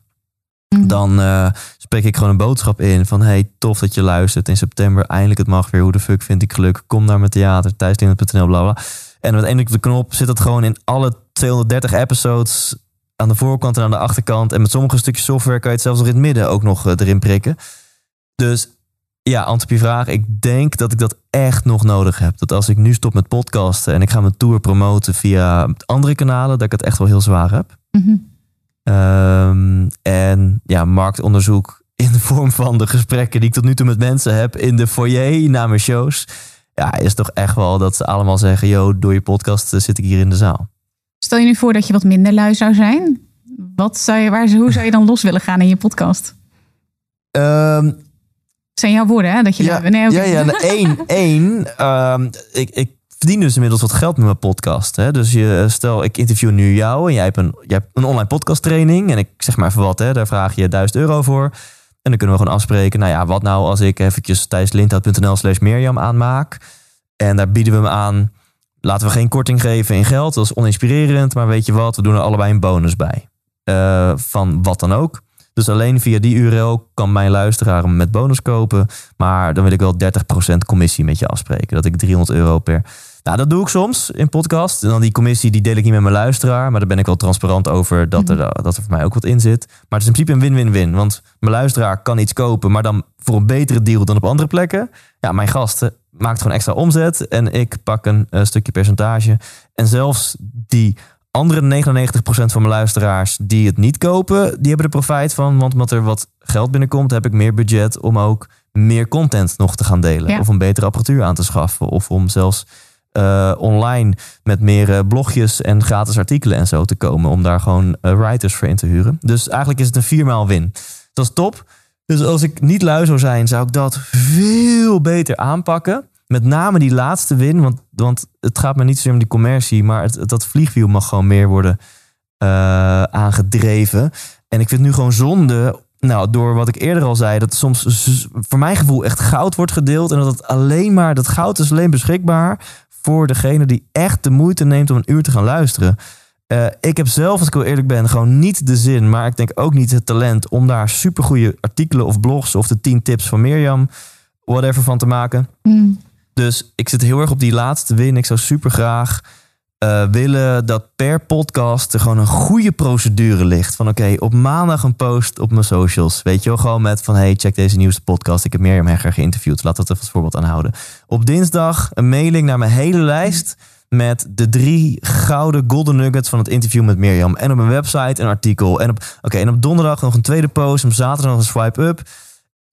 Mhm. Dan uh, spreek ik gewoon een boodschap in van hey, tof dat je luistert. In september eindelijk het mag weer. Hoe de fuck vind ik geluk? Kom naar mijn theater, thuisdienend.nl, bla bla. En uiteindelijk op de knop zit dat gewoon in alle 230 episodes aan de voorkant en aan de achterkant. En met sommige stukjes software kan je het zelfs nog in het midden ook nog eh, erin prikken. Dus ja, antwoord op je vraag. Ik denk dat ik dat echt nog nodig heb. Dat als ik nu stop met podcasten en ik ga mijn tour promoten via andere kanalen, dat ik het echt wel heel zwaar heb. Mm Um, en ja, marktonderzoek in de vorm van de gesprekken die ik tot nu toe met mensen heb in de foyer na mijn shows. Ja, is toch echt wel dat ze allemaal zeggen: Yo, door je podcast eh, zit ik hier in de zaal. Stel je nu voor dat je wat minder lui zou zijn. Wat zou je, waar, hoe zou je dan los willen gaan in je podcast? Um, zijn jouw woorden, hè? Dat je ja, nee, okay. ja, ja, één, één. Um, ik, ik verdien dus inmiddels wat geld met mijn podcast. Hè? Dus je, eh, stel, ik interview nu jou en jij hebt een, jij hebt een online podcast training. En ik zeg maar even wat, hè? daar vraag je 1000 euro voor. En dan kunnen we gewoon afspreken. Nou ja, wat nou als ik eventjes thijslindhout.nl slash Mirjam aanmaak. En daar bieden we hem aan. Laten we geen korting geven in geld. Dat is oninspirerend. Maar weet je wat, we doen er allebei een bonus bij. Uh, van wat dan ook. Dus alleen via die URL kan mijn luisteraar hem met bonus kopen. Maar dan wil ik wel 30% commissie met je afspreken. Dat ik 300 euro per nou, dat doe ik soms in podcast. En dan die commissie, die deel ik niet met mijn luisteraar. Maar daar ben ik wel transparant over dat er, mhm. dat er voor mij ook wat in zit. Maar het is in principe een win-win-win. Want mijn luisteraar kan iets kopen, maar dan voor een betere deal dan op andere plekken. Ja, mijn gasten maakt gewoon extra omzet. En ik pak een, stukje percentage. En zelfs die andere 99% van mijn luisteraars die het niet kopen, die hebben er profijt van. Want omdat er wat geld binnenkomt, heb ik meer budget om ook meer content nog te gaan delen. Of een betere apparatuur aan te schaffen. Of om zelfs uh, online met meer uh, blogjes en gratis artikelen en zo te komen. Om daar gewoon uh, writers voor in te huren. Dus eigenlijk is het een viermaal win. Dat is top. Dus als ik niet lui zou zijn, zou ik dat veel beter aanpakken. Met name die laatste win. Want, want het gaat me niet zozeer om die commercie. Maar het, dat vliegwiel mag gewoon meer worden aangedreven. En ik vind nu gewoon zonde nou, door wat ik eerder al zei, dat soms voor mijn gevoel echt goud wordt gedeeld. En dat het alleen maar, dat goud is alleen beschikbaar voor degene die echt de moeite neemt om een uur te gaan luisteren. Uh, ik heb zelf, als ik wel eerlijk ben, gewoon niet de zin, maar ik denk ook niet het talent om daar supergoeie artikelen of blogs of de 10 tips van Mirjam, whatever van te maken. Mm. Dus ik zit heel erg op die laatste win. Ik zou super graag eh, willen dat per podcast er gewoon een goede procedure ligt. Van oké, op maandag een post op mijn socials. Weet je wel, gewoon met van hey, check deze nieuwste podcast. Ik heb Mirjam Hegger geïnterviewd. Laat dat even als voorbeeld aanhouden. Op dinsdag een mailing naar mijn hele lijst met de drie gouden golden nuggets van het interview met Mirjam. En op mijn website een artikel. En op, oké, en op donderdag nog een tweede post. Op zaterdag nog een swipe up.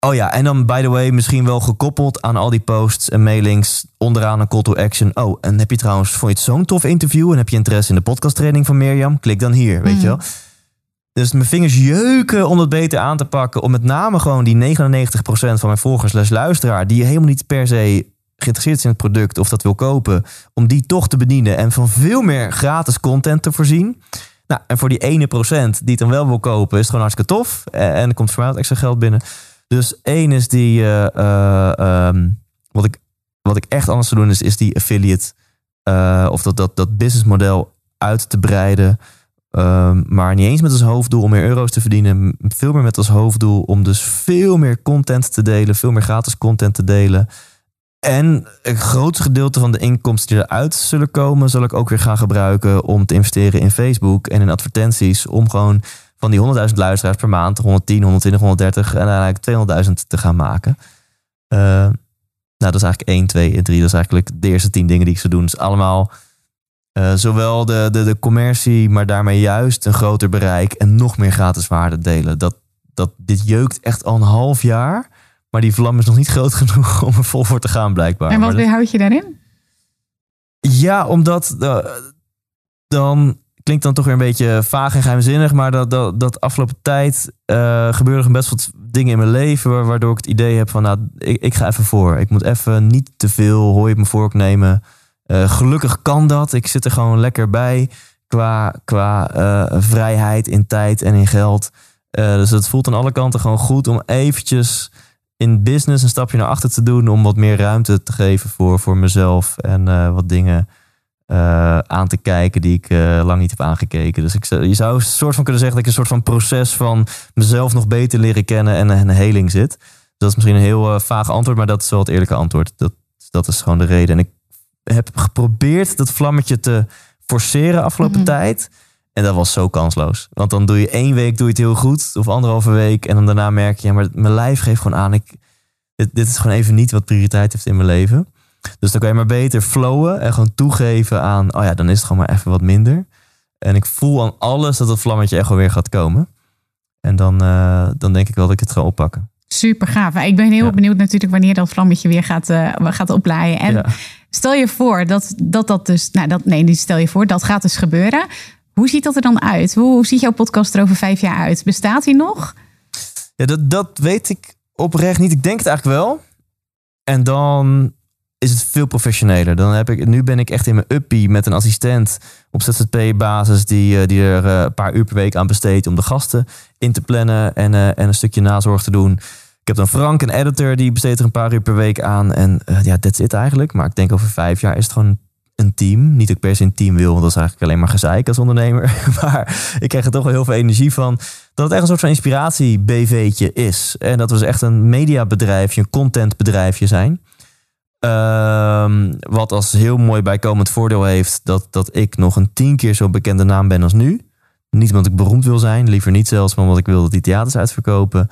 Oh ja, en dan by the way, misschien wel gekoppeld aan al die posts en mailings onderaan een call to action. Oh, en heb je trouwens, vond je het zo'n tof interview en heb je interesse in de podcasttraining van Mirjam? Klik dan hier, weet je wel. Dus mijn vingers jeuken om het beter aan te pakken. Om met name gewoon die 99% van mijn volgers, les luisteraar, die helemaal niet per se geïnteresseerd is in het product of dat wil kopen, om die toch te bedienen en van veel meer gratis content te voorzien. Nou, en voor die ene procent die het dan wel wil kopen, is het gewoon hartstikke tof. En er komt voor mij wat extra geld binnen. Dus één is die, eh, eh, ehm, wat, ik, wat ik echt anders zou doen, is, is die affiliate, uh, of dat, dat, dat businessmodel uit te breiden. Um, maar niet eens met als hoofddoel om meer euro's te verdienen. Veel meer met als hoofddoel om dus veel meer content te delen. Veel meer gratis content te delen. En een groot gedeelte van de inkomsten die eruit zullen komen, zal ik ook weer gaan gebruiken om te investeren in Facebook en in advertenties. Om gewoon van die 100.000 luisteraars per maand 110, 120, 130 en uiteindelijk 200.000 te gaan maken. Uh, nou, dat is eigenlijk 1, 2 en 3. Dat is eigenlijk de eerste 10 dingen die ik zou doen. Dus allemaal uh, zowel de, de, de commercie, maar daarmee juist een groter bereik en nog meer gratis waarde delen. Dat, dat, dit jeukt echt al een half jaar. Maar die vlam is nog niet groot genoeg om er vol voor te gaan, blijkbaar. En wat weerhoud je daarin? Ja, omdat uh, dan klinkt dan toch weer een beetje vaag en geheimzinnig. Maar dat, dat, dat afgelopen tijd uh, gebeurde er best wat dingen in mijn leven. Waardoor ik het idee heb van, nou, ik, ik ga even voor. Ik moet even niet te veel hooi op mijn vork nemen. Uh, gelukkig kan dat. Ik zit er gewoon lekker bij. Qua, qua uh, vrijheid in tijd en in geld. dus het voelt aan alle kanten gewoon goed om eventjes in business een stapje naar achter te doen. Om wat meer ruimte te geven voor, voor mezelf. En wat dingen uh, aan te kijken die ik uh, lang niet heb aangekeken. Dus ik, je zou een soort van kunnen zeggen dat ik een soort van proces van mezelf nog beter leren kennen en een heling zit. dat is misschien een heel uh, vaag antwoord, maar dat is wel het eerlijke antwoord. Dat, dat is gewoon de reden. En ik heb geprobeerd dat vlammetje te forceren afgelopen mm -hmm. tijd. En dat was zo kansloos. Want dan doe je één week doe je het heel goed, of anderhalve week. En dan daarna merk je, ja, maar mijn lijf geeft gewoon aan, ik, dit, dit is gewoon even niet wat prioriteit heeft in mijn leven. Dus dan kan je maar beter flowen en gewoon toegeven aan, oh ja, dan is het gewoon maar even wat minder. En ik voel aan alles dat het vlammetje echt wel weer gaat komen. En dan, uh, dan denk ik wel dat ik het ga oppakken. Super gaaf. Ik ben heel ja. benieuwd natuurlijk wanneer dat vlammetje weer gaat, uh, gaat oplaaien. En ja. stel je voor dat, dat dat dus, nou dat, nee, niet stel je voor, dat gaat dus gebeuren. Hoe ziet dat er dan uit? Hoe, hoe ziet jouw podcast er over vijf jaar uit? Bestaat hij nog? Ja, dat, dat weet ik oprecht niet. Ik denk het eigenlijk wel. En dan is het veel professioneler. Dan heb ik, nu ben ik echt in mijn uppie met een assistent op ZZP-basis die, die er een paar uur per week aan besteedt om de gasten in te plannen en, uh, en een stukje nazorg te doen. Ik heb dan Frank, een editor, die besteedt er een paar uur per week aan. En ja, that's it eigenlijk. Maar ik denk over vijf jaar is het gewoon een team. Niet dat ik per se een team wil, want dat is eigenlijk alleen maar gezeik als ondernemer. maar ik krijg er toch wel heel veel energie van. Dat het echt een soort van inspiratie-BV'tje is. En dat we dus echt een mediabedrijfje, een contentbedrijfje zijn. Um, wat als heel mooi bijkomend voordeel heeft dat, dat ik nog een tien keer zo bekende naam ben als nu. Niet omdat ik beroemd wil zijn, liever niet zelfs, maar omdat ik wil dat die theaters uitverkopen.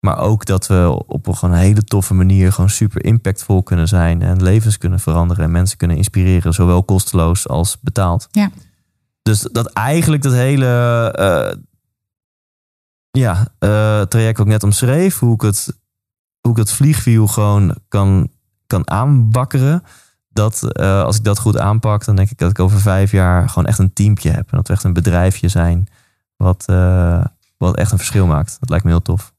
Maar ook dat we op een gewoon hele toffe manier gewoon super impactvol kunnen zijn en levens kunnen veranderen en mensen kunnen inspireren, zowel kosteloos als betaald. Ja. Dus dat eigenlijk dat hele uh, ja, uh, traject ook net omschreef, hoe ik het, hoe ik het vliegwiel gewoon kan kan aanbakkeren. Dat uh, als ik dat goed aanpak, dan denk ik dat ik over vijf jaar gewoon echt een teampje heb. En dat we echt een bedrijfje zijn wat, uh, wat echt een verschil maakt. Dat lijkt me heel tof.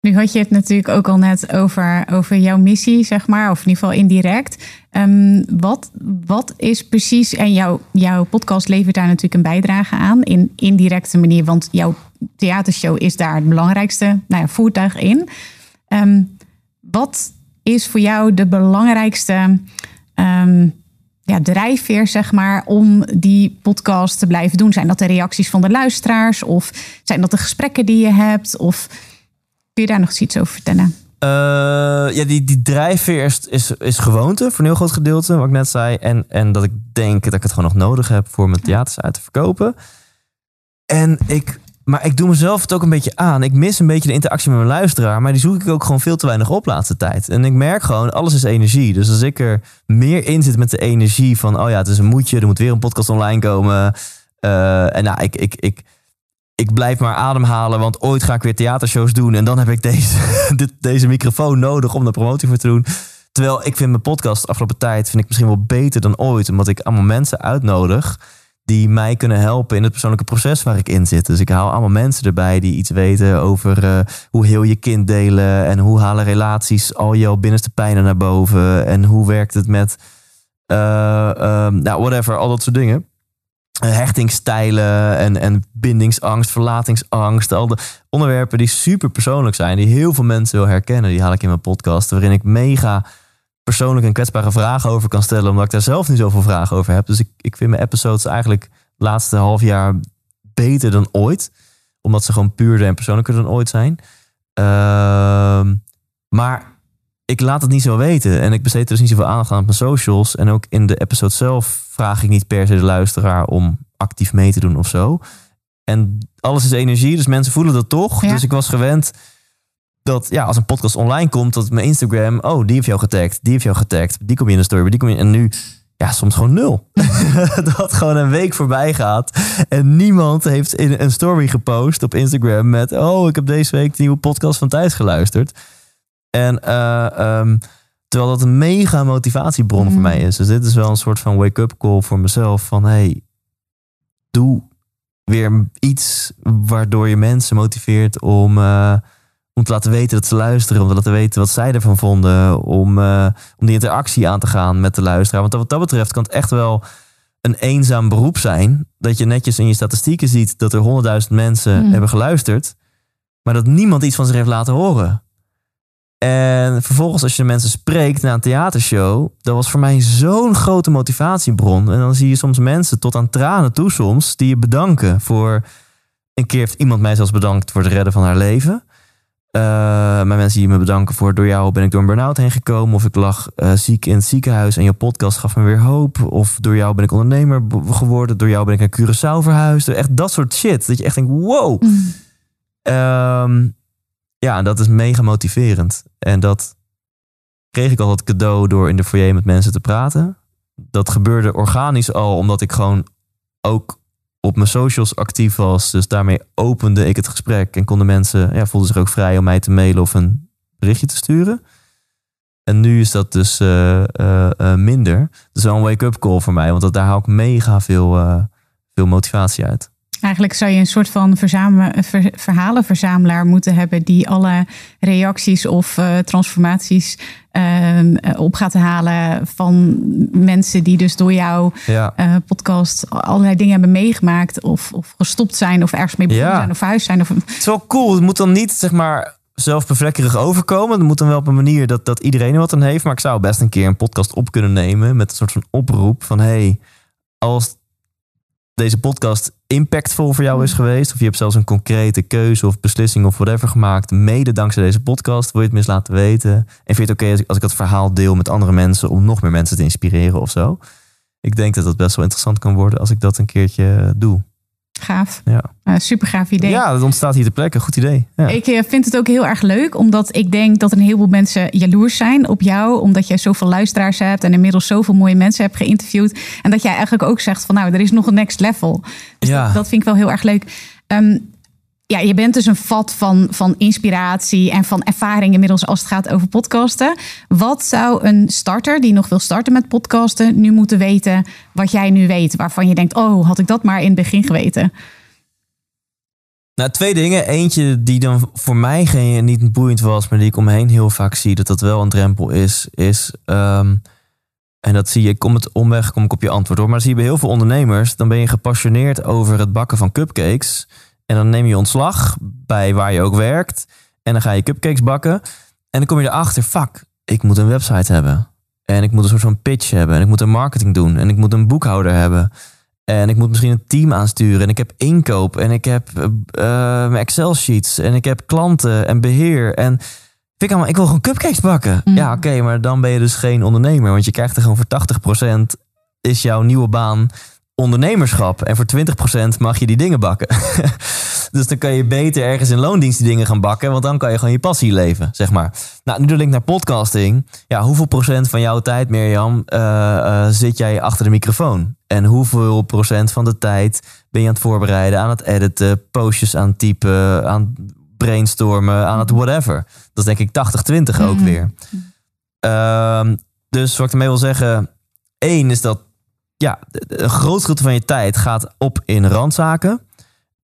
Nu had je het natuurlijk ook al net over, over jouw missie, zeg maar, of in ieder geval indirect. Um, wat, wat is precies, en jouw, jouw podcast levert daar natuurlijk een bijdrage aan, in indirecte manier, want jouw theatershow is daar het belangrijkste nou ja, voertuig in. Um, wat is voor jou de belangrijkste um, ja, drijfveer, zeg maar, om die podcast te blijven doen? Zijn dat de reacties van de luisteraars? Of zijn dat de gesprekken die je hebt? Of kun je daar nog iets over vertellen? Uh, ja, die, die drijfveer is, is, is gewoonte voor een heel groot gedeelte, wat ik net zei. En, en dat ik denk dat ik het gewoon nog nodig heb voor mijn theaters uit te verkopen. En ik, maar ik doe mezelf het ook een beetje aan. Ik mis een beetje de interactie met mijn luisteraar, maar die zoek ik ook gewoon veel te weinig op laatste tijd. En ik merk gewoon, alles is energie. Dus als ik er meer in zit met de energie van, oh ja, het is een moedje, er moet weer een podcast online komen. Uh, en nou, ik, ik, ik, ik blijf maar ademhalen, want ooit ga ik weer theatershows doen. En dan heb ik deze, deze microfoon nodig om de promotie voor te doen. Terwijl ik vind mijn podcast afgelopen tijd vind ik misschien wel beter dan ooit. Omdat ik allemaal mensen uitnodig die mij kunnen helpen in het persoonlijke proces waar ik in zit. Dus ik haal allemaal mensen erbij die iets weten over uh, hoe heel je kind delen. En hoe halen relaties al jouw binnenste pijnen naar boven. En hoe werkt het met, uh, uh, nou whatever, al dat soort dingen. Eh, hechtingstijlen en, en bindingsangst, verlatingsangst. Al de onderwerpen die super persoonlijk zijn, die heel veel mensen wil herkennen, die haal ik in mijn podcast. Waarin ik mega persoonlijk en kwetsbare vragen over kan stellen, omdat ik daar zelf niet zoveel vragen over heb. Dus ik, ik vind mijn episodes eigenlijk het laatste half jaar beter dan ooit. Omdat ze gewoon puurder en persoonlijker dan ooit zijn. Uh, maar ik laat het niet zo weten. En ik besteed er dus niet zoveel aandacht aan op mijn socials. En ook in de episode zelf vraag ik niet per se de luisteraar om actief mee te doen of zo. En alles is energie, dus mensen voelen dat toch. Dus ik was gewend dat ja, als een podcast online komt, dat mijn Instagram, oh, die heeft jou getagd, die heeft jou getagd, die kom je in de story, die kom je en nu, ja, soms gewoon nul. dat gewoon een week voorbij gaat en niemand heeft in een story gepost op Instagram met, oh, ik heb deze week de nieuwe podcast van Thijs geluisterd. En uh, um, Terwijl dat een mega motivatiebron voor mm. mij is. Dus dit is wel een soort van wake-up call voor mezelf. Van hey, doe weer iets waardoor je mensen motiveert om, uh, om te laten weten dat ze luisteren. Om te laten weten wat zij ervan vonden. Om, uh, om die interactie aan te gaan met de luisteraar. Want wat dat betreft kan het echt wel een eenzaam beroep zijn. Dat je netjes in je statistieken ziet dat er honderdduizend mensen mm. hebben geluisterd. Maar dat niemand iets van zich heeft laten horen. En vervolgens, als je de mensen spreekt na een theatershow, dat was voor mij zo'n grote motivatiebron. En dan zie je soms mensen tot aan tranen toe soms, die je bedanken voor. Een keer heeft iemand mij zelfs bedankt voor het redden van haar leven. Uh, maar mensen die me bedanken voor door jou ben ik door een burn-out heen gekomen. Of ik lag uh, ziek in het ziekenhuis en je podcast gaf me weer hoop. Of door jou ben ik ondernemer geworden. Door jou ben ik naar Curaçao verhuisd. Echt dat soort shit. Dat je echt denkt, wow. Mm. Um, ja, dat is mega motiverend. En dat kreeg ik al het cadeau door in de foyer met mensen te praten. Dat gebeurde organisch al, omdat ik gewoon ook op mijn socials actief was. Dus daarmee opende ik het gesprek en konden mensen, ja, voelden zich ook vrij om mij te mailen of een berichtje te sturen. En nu is dat dus uh, uh, minder. Dus wel een wake-up call voor mij, want daar haal ik mega veel, veel motivatie uit. Eigenlijk zou je een soort van ver, verhalenverzamelaar moeten hebben die alle reacties of uh, transformaties uh, op gaat halen van mensen die dus door jouw ja. uh, podcast allerlei dingen hebben meegemaakt of, of gestopt zijn of ergens mee begonnen zijn of verhuisd zijn. Of... Het is wel cool. Het moet dan niet zeg maar zelfbevlekkerig overkomen. Het moet dan wel op een manier dat, dat iedereen er wat aan heeft. Maar ik zou best een keer een podcast op kunnen nemen met een soort van oproep van hey, als deze podcast impactvol voor jou is geweest. Of je hebt zelfs een concrete keuze of beslissing of whatever gemaakt. Mede dankzij deze podcast. Wil je het mis laten weten? En vind je het oké als, als ik dat verhaal deel met andere mensen. Om nog meer mensen te inspireren of zo? Ik denk dat dat best wel interessant kan worden als ik dat een keertje doe. Gaaf. Ja. Uh, super gaaf idee. Ja, dat ontstaat hier te plekken. Goed idee. Ja. Ik eh, vind het ook heel erg leuk, omdat ik denk dat een heleboel mensen jaloers zijn op jou, omdat jij zoveel luisteraars hebt en inmiddels zoveel mooie mensen hebt geïnterviewd. En dat jij eigenlijk ook zegt van nou, er is nog een next level. Dus ja. dat, dat, vind ik wel heel erg leuk. Um, ja, je bent dus een vat van, van inspiratie en van ervaring inmiddels als het gaat over podcasten. Wat zou een starter die nog wil starten met podcasten nu moeten weten wat jij nu weet? Waarvan je denkt, oh, had ik dat maar in het begin geweten? Nou, twee dingen. Eentje die dan voor mij geen, niet boeiend was, maar die ik omheen heel vaak zie dat dat wel een drempel is, is... Um, en dat zie je, kom het omweg, kom ik op je antwoord hoor. Maar zie je bij heel veel ondernemers, dan ben je gepassioneerd over het bakken van cupcakes. En dan neem je ontslag bij waar je ook werkt. En dan ga je cupcakes bakken. En dan kom je erachter, fuck, ik moet een website hebben. En ik moet een soort van pitch hebben. En ik moet een marketing doen. En ik moet een boekhouder hebben. En ik moet misschien een team aansturen. En ik heb inkoop. En ik heb uh, Excel sheets. En ik heb klanten en beheer. En ik, allemaal, ik wil gewoon cupcakes bakken. Mm. Ja, oké, maar dan ben je dus geen ondernemer. Want je krijgt er gewoon voor 80% is jouw nieuwe baan ondernemerschap. En voor 20% mag je die dingen bakken. dus dan kan je beter ergens in loondienst die dingen gaan bakken. Want dan kan je gewoon je passie leven, zeg maar. Nou, nu de link naar podcasting. Ja, hoeveel procent van jouw tijd, Mirjam, eh, eh, zit jij achter de microfoon? En hoeveel procent van de tijd ben je aan het voorbereiden, aan het editen, postjes aan het typen, aan het brainstormen, aan het whatever? Dat is denk ik 80-20 ook Mhm. weer. Ehm, dus wat ik ermee wil zeggen, één is dat ja, een groot gedeelte van je tijd gaat op in randzaken.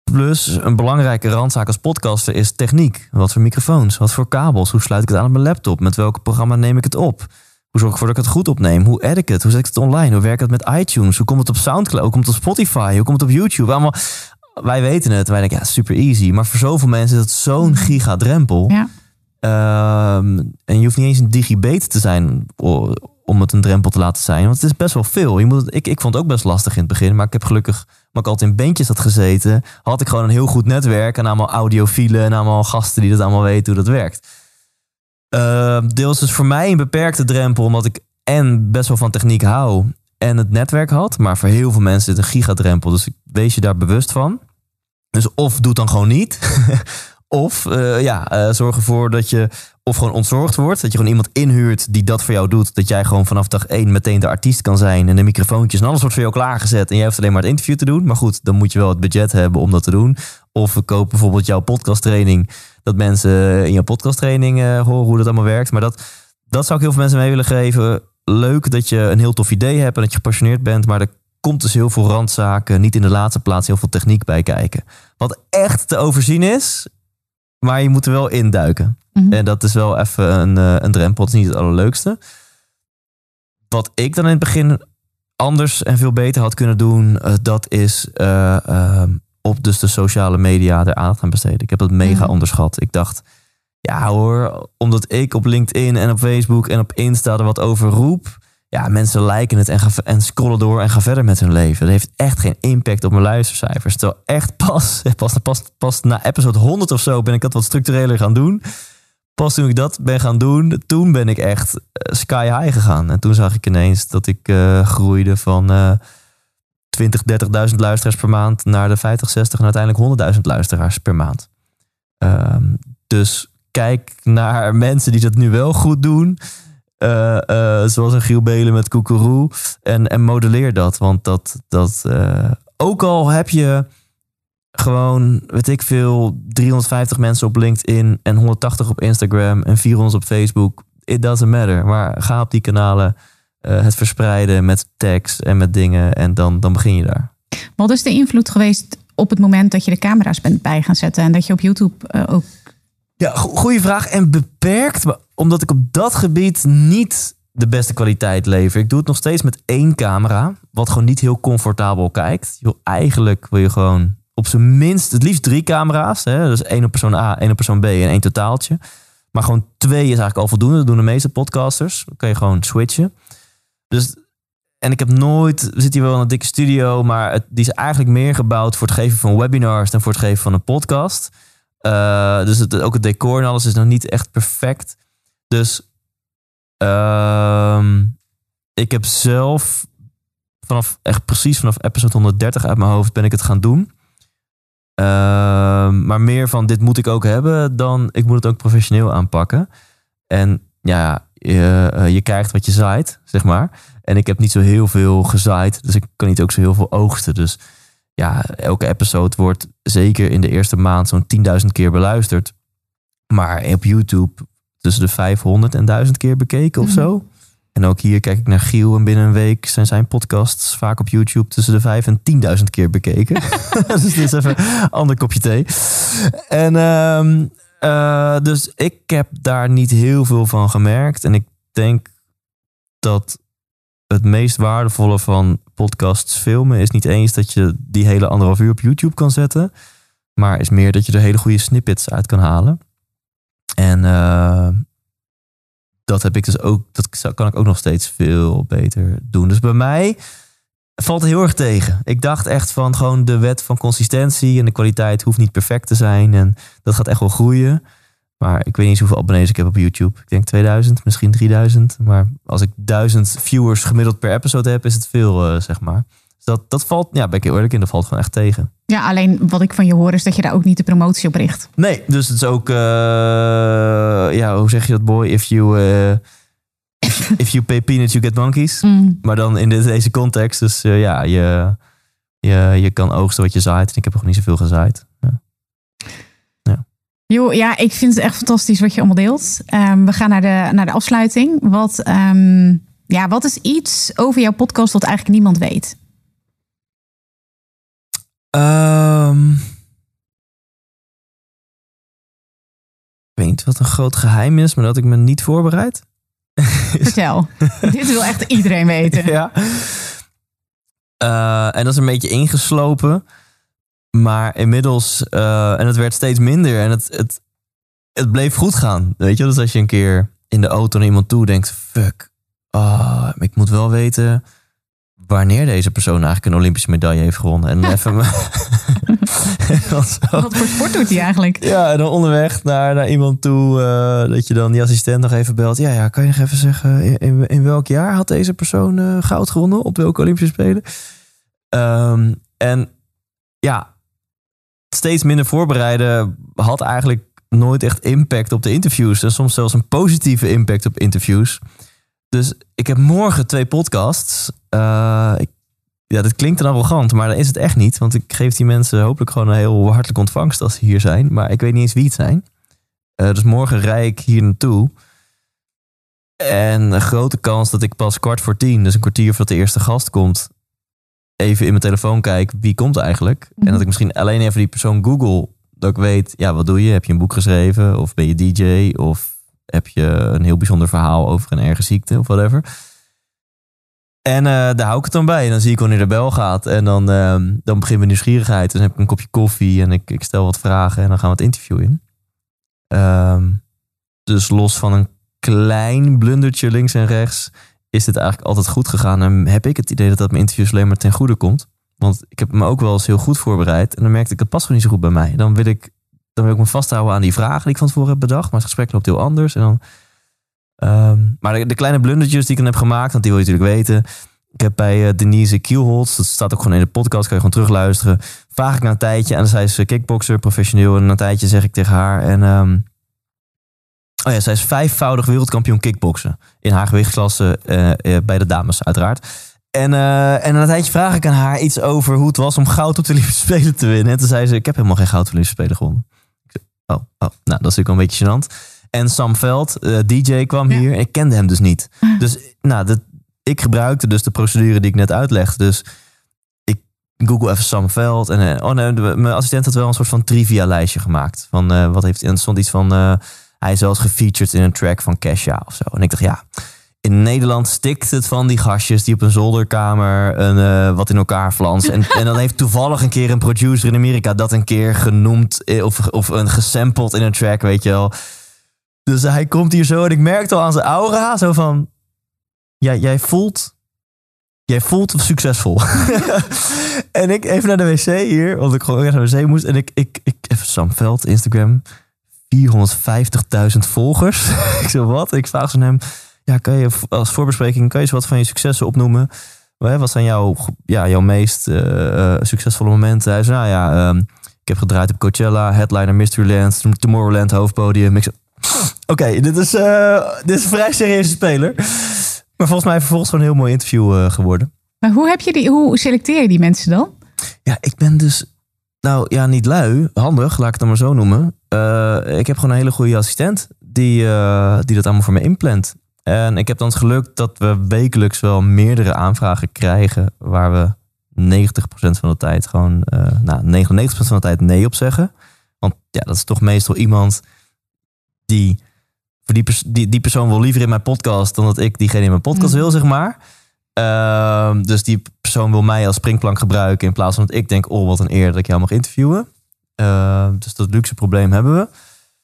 Plus een belangrijke randzaak als podcaster is techniek. Wat voor microfoons, wat voor kabels, hoe sluit ik het aan op mijn laptop, met welk programma neem ik het op? Hoe zorg ik ervoor dat ik het goed opneem? Hoe edit ik het? Hoe zet ik het online? Hoe werkt het met iTunes? Hoe komt het op Soundcloud? Hoe komt het op Spotify? Hoe komt het op YouTube? Allemaal, wij weten het. Wij denken, ja, super easy. Maar voor zoveel mensen is het zo'n gigadrempel. Ja. Ehm, en je hoeft niet eens een digibet te zijn om het een drempel te laten zijn. Want het is best wel veel. Je moet, ik, ik vond het ook best lastig in het begin. Maar ik heb gelukkig, maar ik altijd in bandjes had gezeten, had ik gewoon een heel goed netwerk. En allemaal audiofielen en allemaal gasten die dat allemaal weten hoe dat werkt. Ehm, deels dus voor mij een beperkte drempel, omdat ik en best wel van techniek hou en het netwerk had. Maar voor heel veel mensen is het een gigadrempel. Dus wees je daar bewust van. Dus of doe dan gewoon niet. of eh, ja, eh, zorg ervoor dat je of gewoon ontzorgd wordt. Dat je gewoon iemand inhuurt die dat voor jou doet. Dat jij gewoon vanaf dag één meteen de artiest kan zijn. En de microfoontjes en alles wordt voor jou klaargezet. En jij hoeft alleen maar het interview te doen. Maar goed, dan moet je wel het budget hebben om dat te doen. Of we kopen bijvoorbeeld jouw podcasttraining. Dat mensen in jouw podcasttraining eh, horen hoe dat allemaal werkt. Maar dat, dat zou ik heel veel mensen mee willen geven. Leuk dat je een heel tof idee hebt en dat je gepassioneerd bent. Maar er komt dus heel veel randzaken. Niet in de laatste plaats heel veel techniek bij kijken. Wat echt te overzien is. Maar je moet er wel induiken. Mhm. En dat is wel even een, eh, een drempel. Het is niet het allerleukste. Wat ik dan in het begin anders en veel beter had kunnen doen, eh, dat is eh, ehm, op dus de sociale media er aandacht aan besteden. Ik heb dat mega Mhm. onderschat. Ik dacht, ja hoor, omdat ik op LinkedIn en op Facebook en op Insta er wat over roep. Ja, mensen liken het en, gaan, en scrollen door en gaan verder met hun leven. Dat heeft echt geen impact op mijn luistercijfers. Terwijl echt pas, pas, pas, pas na episode 100 of zo ben ik dat wat structureler gaan doen. Pas toen ik dat ben gaan doen, toen ben ik echt eh, sky high gegaan. En toen zag ik ineens dat ik eh, groeide van eh 20, 30.000 luisteraars per maand naar de 50, 60 en uiteindelijk 100.000 luisteraars per maand. Ehm, dus kijk naar mensen die dat nu wel goed doen. Eh, eh, zoals een Giel Belen met Koekeroe. En, en modelleer dat. Want dat, dat eh, ook al heb je gewoon, weet ik veel, 350 mensen op LinkedIn en 180 op Instagram en 400 op Facebook. It doesn't matter. Maar ga op die kanalen het verspreiden met tags en met dingen en dan, dan begin je daar. Wat is de invloed geweest op het moment dat je de camera's bent bij gaan zetten en dat je op YouTube ook. Ja, go- goede vraag. En beperkt, omdat ik op dat gebied niet de beste kwaliteit lever. Ik doe het nog steeds met één camera, wat gewoon niet heel comfortabel kijkt. Je eigenlijk wil je gewoon op zijn minst, het liefst drie camera's. Hè? Dus één op persoon A, één op persoon B en één totaaltje. Maar gewoon twee is eigenlijk al voldoende. Dat doen de meeste podcasters. Dan kan je gewoon switchen. Dus, en ik heb nooit, we zitten hier wel in een dikke studio, maar het, die is eigenlijk meer gebouwd voor het geven van webinars dan voor het geven van een podcast. Uh, dus het, ook het decor en alles is nog niet echt perfect. Dus uh, ik heb zelf vanaf echt precies vanaf episode 130 uit mijn hoofd ben ik het gaan doen. Uh, maar meer van dit moet ik ook hebben dan ik moet het ook professioneel aanpakken. En ja, je, uh, je krijgt wat je zaait, zeg maar. En ik heb niet zo heel veel gezaaid, dus ik kan niet ook zo heel veel oogsten. Dus ja, elke episode wordt zeker in de eerste maand zo'n 10.000 keer beluisterd. Maar op YouTube tussen de 500 en 1000 keer bekeken of Mhm. zo. En ook hier kijk ik naar Giel en binnen een week zijn zijn podcasts vaak op YouTube tussen de 5 en 10.000 keer bekeken. dus dit is even een ander kopje thee. En uh, uh, dus ik heb daar niet heel veel van gemerkt. En ik denk dat het meest waardevolle van podcasts filmen is niet eens dat je die hele anderhalf uur op YouTube kan zetten. Maar is meer dat je er hele goede snippets uit kan halen. En uh, dat heb ik dus ook, dat kan ik ook nog steeds veel beter doen. Dus bij mij valt het heel erg tegen. Ik dacht echt van gewoon de wet van consistentie en de kwaliteit hoeft niet perfect te zijn. En dat gaat echt wel groeien. Maar ik weet niet hoeveel abonnees ik heb op YouTube. Ik denk 2000, misschien 3000. Maar als ik 1000 viewers gemiddeld per episode heb, is het veel, eh, zeg maar. Dus dat, dat valt, ja, ben ik heel eerlijk in, dat valt gewoon echt tegen. Ja, alleen wat ik van je hoor is dat je daar ook niet de promotie op richt. Nee, dus het is ook, eh, ja, hoe zeg je dat, boy? If you, eh, if you pay peanuts, you get monkeys. Mm. Maar dan in deze context, dus ja, je, je, je kan oogsten wat je zaait. En ik heb nog niet zoveel gezaaid. Jo, ja, ik vind het echt fantastisch wat je allemaal deelt. Ehm, we gaan naar de, naar de afsluiting. Wat, ehm, ja, wat is iets over jouw podcast wat eigenlijk niemand weet? Ehm, ik weet niet wat een groot geheim is, maar dat ik me niet voorbereid. Vertel. Dit wil echt iedereen weten. ja. Eh, en dat is een beetje ingeslopen. Maar inmiddels, eh, en het werd steeds minder. En het, het, het bleef goed gaan. Weet je, dus als je een keer in de auto naar iemand toe denkt: fuck, ah, ik moet wel weten wanneer deze persoon eigenlijk een Olympische medaille heeft gewonnen. En even. Wat voor sport doet hij eigenlijk? ja, en dan onderweg naar, naar iemand toe, eh, dat je dan die assistent nog even belt. Ja, ja, kan je nog even zeggen, in, in, in welk jaar had deze persoon eh, goud gewonnen? Op welke Olympische Spelen? Ehm, en ja, steeds minder voorbereiden had eigenlijk nooit echt impact op de interviews. En soms zelfs een positieve impact op interviews. Dus ik heb morgen twee podcasts. Ik, ja, dat klinkt dan arrogant, maar dat is het echt niet. Want ik geef die mensen hopelijk gewoon een heel hartelijke ontvangst als ze hier zijn. Maar ik weet niet eens wie het zijn. Eh, dus morgen rij ik hier naartoe. En een grote kans dat ik pas kwart voor tien, dus een kwartier voordat de eerste gast komt, even in mijn telefoon kijk wie komt eigenlijk. Mhm. En dat ik misschien alleen even die persoon google. Dat ik weet, ja, wat doe je? Heb je een boek geschreven? Of ben je DJ? Of heb je een heel bijzonder verhaal over een erge ziekte of whatever? En eh, daar hou ik het dan bij. En dan zie ik wanneer de bel gaat. En dan, ehm, dan begint mijn nieuwsgierigheid. Dan heb ik een kopje koffie en ik, ik stel wat vragen. En dan gaan we het interview in. Ehm, dus los van een klein blundertje links en rechts... is dit eigenlijk altijd goed gegaan. En heb ik het idee dat dat mijn interviews alleen maar ten goede komt. Want ik heb me ook wel eens heel goed voorbereid. En dan merkte ik, het past gewoon niet zo goed bij mij. Dan wil ik, dan wil ik me vasthouden aan die vragen die ik van tevoren heb bedacht. Maar het gesprek loopt heel anders. En dan, ehm, maar de, kleine blundertjes die ik dan heb gemaakt, want die wil je natuurlijk weten. Ik heb bij eh, Denise Kielholz, dat staat ook gewoon in de podcast, kan je gewoon terugluisteren. Vraag ik na een tijdje, en dan is eh, kickboxer, professioneel. En na een tijdje zeg ik tegen haar, en ehm, oh ja, zij is vijfvoudig wereldkampioen kickboksen. In haar gewichtsklasse eh, eh, bij de dames, uiteraard. En, eh, en na een tijdje vraag ik aan haar iets over hoe het was om goud op de Olympische Spelen te winnen. En toen zei ze, ik heb helemaal geen goud op de Olympische Spelen gewonnen. Ik zei, oh, oh, nou, dat is natuurlijk wel een beetje gênant. En Sam Veld, DJ, kwam Ja. hier. En ik kende hem dus niet. Dus nou, dat, ik gebruikte dus de procedure die ik net uitlegde. Dus ik google even Sam Veld. En oh nee, de- mijn assistent had wel een soort van trivia lijstje gemaakt. Van wat heeft en er stond iets van hij is eens gefeatured in een track van Kesha of zo. En ik dacht ja, in Nederland stikt het van die gastjes die op een zolderkamer een, eh, wat in elkaar flansen. En, en dan heeft toevallig een keer een producer in Amerika dat een keer genoemd eh, of, of een gesampled in een track, weet je wel. Dus hij komt hier zo en ik merkte al aan zijn aura zo van, ja, jij voelt, jij voelt succesvol. en ik even naar de wc hier, want ik gewoon naar de wc moest. En ik, ik, ik even Sam Veld, Instagram, 450.000 volgers. ik zo wat? Ik vraag ze aan hem, ja, kan je als voorbespreking, kan je eens wat van je successen opnoemen? Wat zijn jouw, ja, jouw meest eh, eh, succesvolle momenten? Hij zei, nou ja, ehm, ik heb gedraaid op Coachella, Headliner Mysteryland, Tomorrowland hoofdpodium. Ik Oké, dit, is, eh, dit is een vrij serieuze speler. Maar volgens mij vervolgens gewoon een heel mooi interview geworden. Maar hoe, heb je die, hoe selecteer je die mensen dan? Ja, ik ben dus, nou ja, niet lui, handig, laat ik het dan maar zo noemen. Eh, ik heb gewoon een hele goede assistent die, eh, die dat allemaal voor me inplant. En ik heb dan het geluk dat we wekelijks wel meerdere aanvragen krijgen waar we 90% van de tijd gewoon, eh nou 99% van de tijd nee op zeggen. Want ja, dat is toch meestal iemand die, voor die, pers- die, die persoon wil liever in mijn podcast dan dat ik diegene in mijn podcast Mhm. wil, zeg maar. Ehm, dus die persoon wil mij als springplank gebruiken in plaats van dat ik denk, oh wat een eer dat ik jou mag interviewen. Ehm, dus dat luxe probleem hebben we.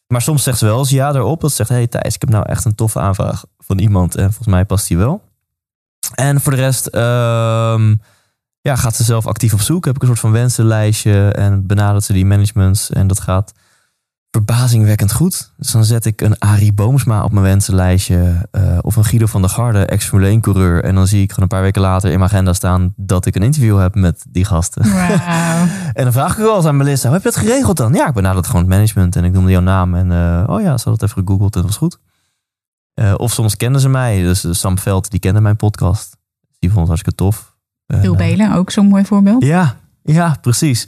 Maar soms zegt ze wel eens ja erop. Dat ze zegt, hey Thijs, ik heb nou echt een toffe aanvraag van iemand en volgens mij past die wel. En voor de rest ehm, ja, gaat ze zelf actief op zoek. Heb ik een soort van wensenlijstje en benadert ze die managements. En dat gaat verbazingwekkend goed. Dus dan zet ik een Arie Boomsma op mijn wensenlijstje. eh, of een Guido van der Garde, ex-Formule 1 coureur. En dan zie ik gewoon een paar weken later in mijn agenda staan dat ik een interview heb met die gasten. En dan vraag ik wel eens aan Melissa, hoe heb je dat geregeld dan? Ja, ik benaderde gewoon het management en ik noemde jouw naam. En eh, oh ja, ze had het even gegoogeld en dat was goed. Eh, of soms kenden ze mij. Dus Sam Veld, die kende mijn podcast. Die vond het hartstikke tof. Eh, Belen, ook zo'n mooi voorbeeld. ja, ja, precies.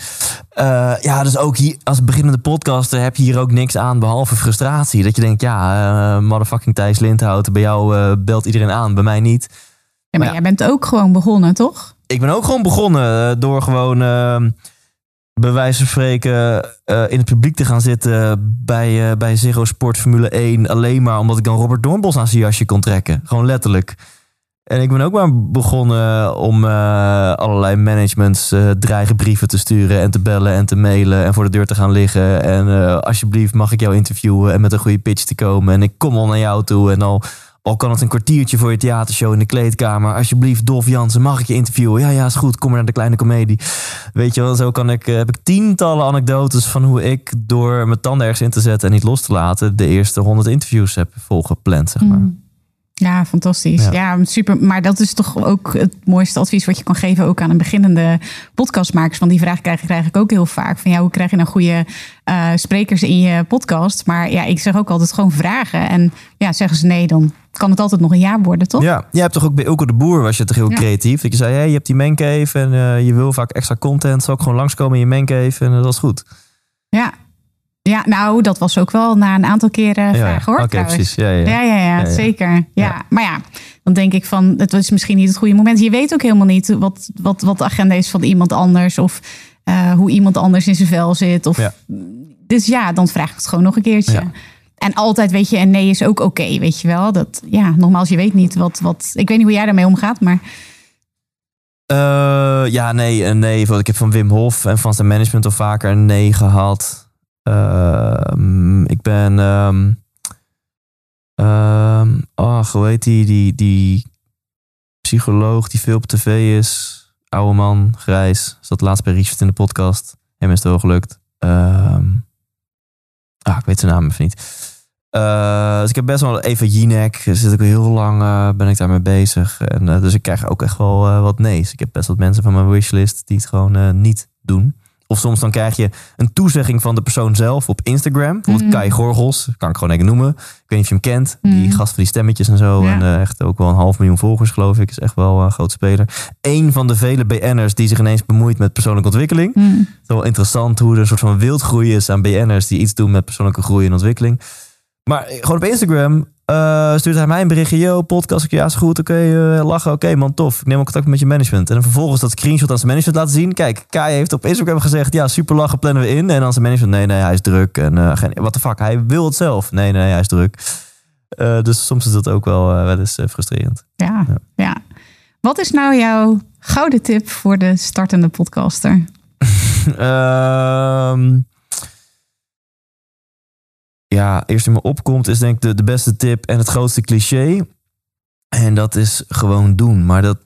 Eh, ja, dus ook hier als beginnende podcaster heb je hier ook niks aan behalve frustratie. Dat je denkt, ja, eh, motherfucking Thijs Lindhout, bij jou eh, belt iedereen aan, bij mij niet. Ja, maar Ja. jij bent ook gewoon begonnen, toch? Ik ben ook gewoon begonnen door gewoon eh, bij wijze van spreken in het publiek te gaan zitten bij, bij Zero Sport Formule 1. Alleen maar omdat ik dan Robert Doornbos aan zijn jasje kon trekken. Gewoon letterlijk. En ik ben ook maar begonnen om eh, allerlei managements eh dreigbrieven te sturen en te bellen en te mailen en voor de deur te gaan liggen. En eh, alsjeblieft mag ik jou interviewen en met een goede pitch te komen. En ik kom al naar jou toe en al, al kan het een kwartiertje voor je theatershow in de kleedkamer. Alsjeblieft, Dolf Jansen, mag ik je interviewen? Ja, ja, is goed. Kom maar naar de kleine komedie. Weet je wel, zo kan ik, heb ik tientallen anekdotes van hoe ik door mijn tanden ergens in te zetten en niet los te laten, de eerste honderd interviews heb volgepland, zeg maar. Mm. Ja, fantastisch. Ja. Ja. super. Maar dat is toch ook het mooiste advies wat je kan geven ook aan een beginnende podcastmakers. Want die vraag krijg, krijg ik ook heel vaak. Van ja, hoe krijg je nou goede eh, sprekers in je podcast? Maar ja, ik zeg ook altijd gewoon vragen. En ja, zeggen ze nee, dan kan het altijd nog een ja worden, toch? Ja, jij hebt toch ook bij Ilko de Boer was je toch heel Ja. creatief. Dat je zei, hey, je hebt die mancave en eh, je wil vaak extra content. Zal ik gewoon langskomen in je mancave en dat is goed. Ja. Ja, nou, dat was ook wel na een aantal keren vragen hoor. Precies. Ja, ja, ja. Ja, ja, ja, Ja, ja. zeker. Ja. Ja. Maar ja, dan denk ik van, het was misschien niet het goede moment. Je weet ook helemaal niet wat, wat, wat de agenda is van iemand anders. Of eh, hoe iemand anders in zijn vel zit. Of, Ja. Dus ja, dan vraag ik het gewoon nog een keertje. Ja. En altijd weet je, en nee is ook oké, weet je wel. Dat, ja, nogmaals, je weet niet wat, wat... Ik weet niet hoe jij daarmee omgaat, maar... Eh, ja, nee, een nee. Want Ik heb van Wim Hof en van zijn management al vaker een nee gehad. Ehm, ik ben... ehm, ach, hoe heet die, die? Die psycholoog die veel op tv is. Oude man, grijs. Zat laatst bij Richard in de podcast. Hem is het wel gelukt. Ah, ik weet zijn naam even niet. Eh, dus ik heb best wel even Jinek. Zit ik heel lang eh, ben ik daarmee bezig. En, eh, dus ik krijg ook echt wel wat nee's. Ik heb best wat mensen van mijn wishlist die het gewoon niet doen. Of soms dan krijg je een toezegging van de persoon zelf op Instagram. Bijvoorbeeld Mhm. Kai Gorgels, kan ik gewoon even noemen. Ik weet niet of je hem kent. Die Mhm. gast van die stemmetjes en zo. Ja. En eh, echt ook wel een half miljoen volgers geloof ik. Is echt wel een groot speler. Eén van de vele BN'ers die zich ineens bemoeit met persoonlijke ontwikkeling. hm, Het is wel interessant hoe er een soort van wildgroei is aan BN'ers die iets doen met persoonlijke groei en ontwikkeling. Maar eh, gewoon op Instagram eh, stuurt hij mij een berichtje. Yo, podcast. Ik, ja, is goed. Oké, eh, lachen. Oké, man, tof. Ik neem ook contact met je management. En dan vervolgens dat screenshot aan zijn management laten zien. Kijk, Kai heeft op Instagram gezegd, ja, super lachen, plannen we in. En dan zijn management, nee, nee, hij is druk. En uh, wat de fuck, hij wil het zelf. Nee, nee, hij is druk. Uh, dus soms is dat ook wel, uh, wel eens uh, frustrerend. Ja, ja, ja. Wat is nou jouw gouden tip voor de startende podcaster? ja, eerst in me opkomt is denk ik de, de beste tip en het grootste cliché. En dat is gewoon doen. Maar dat,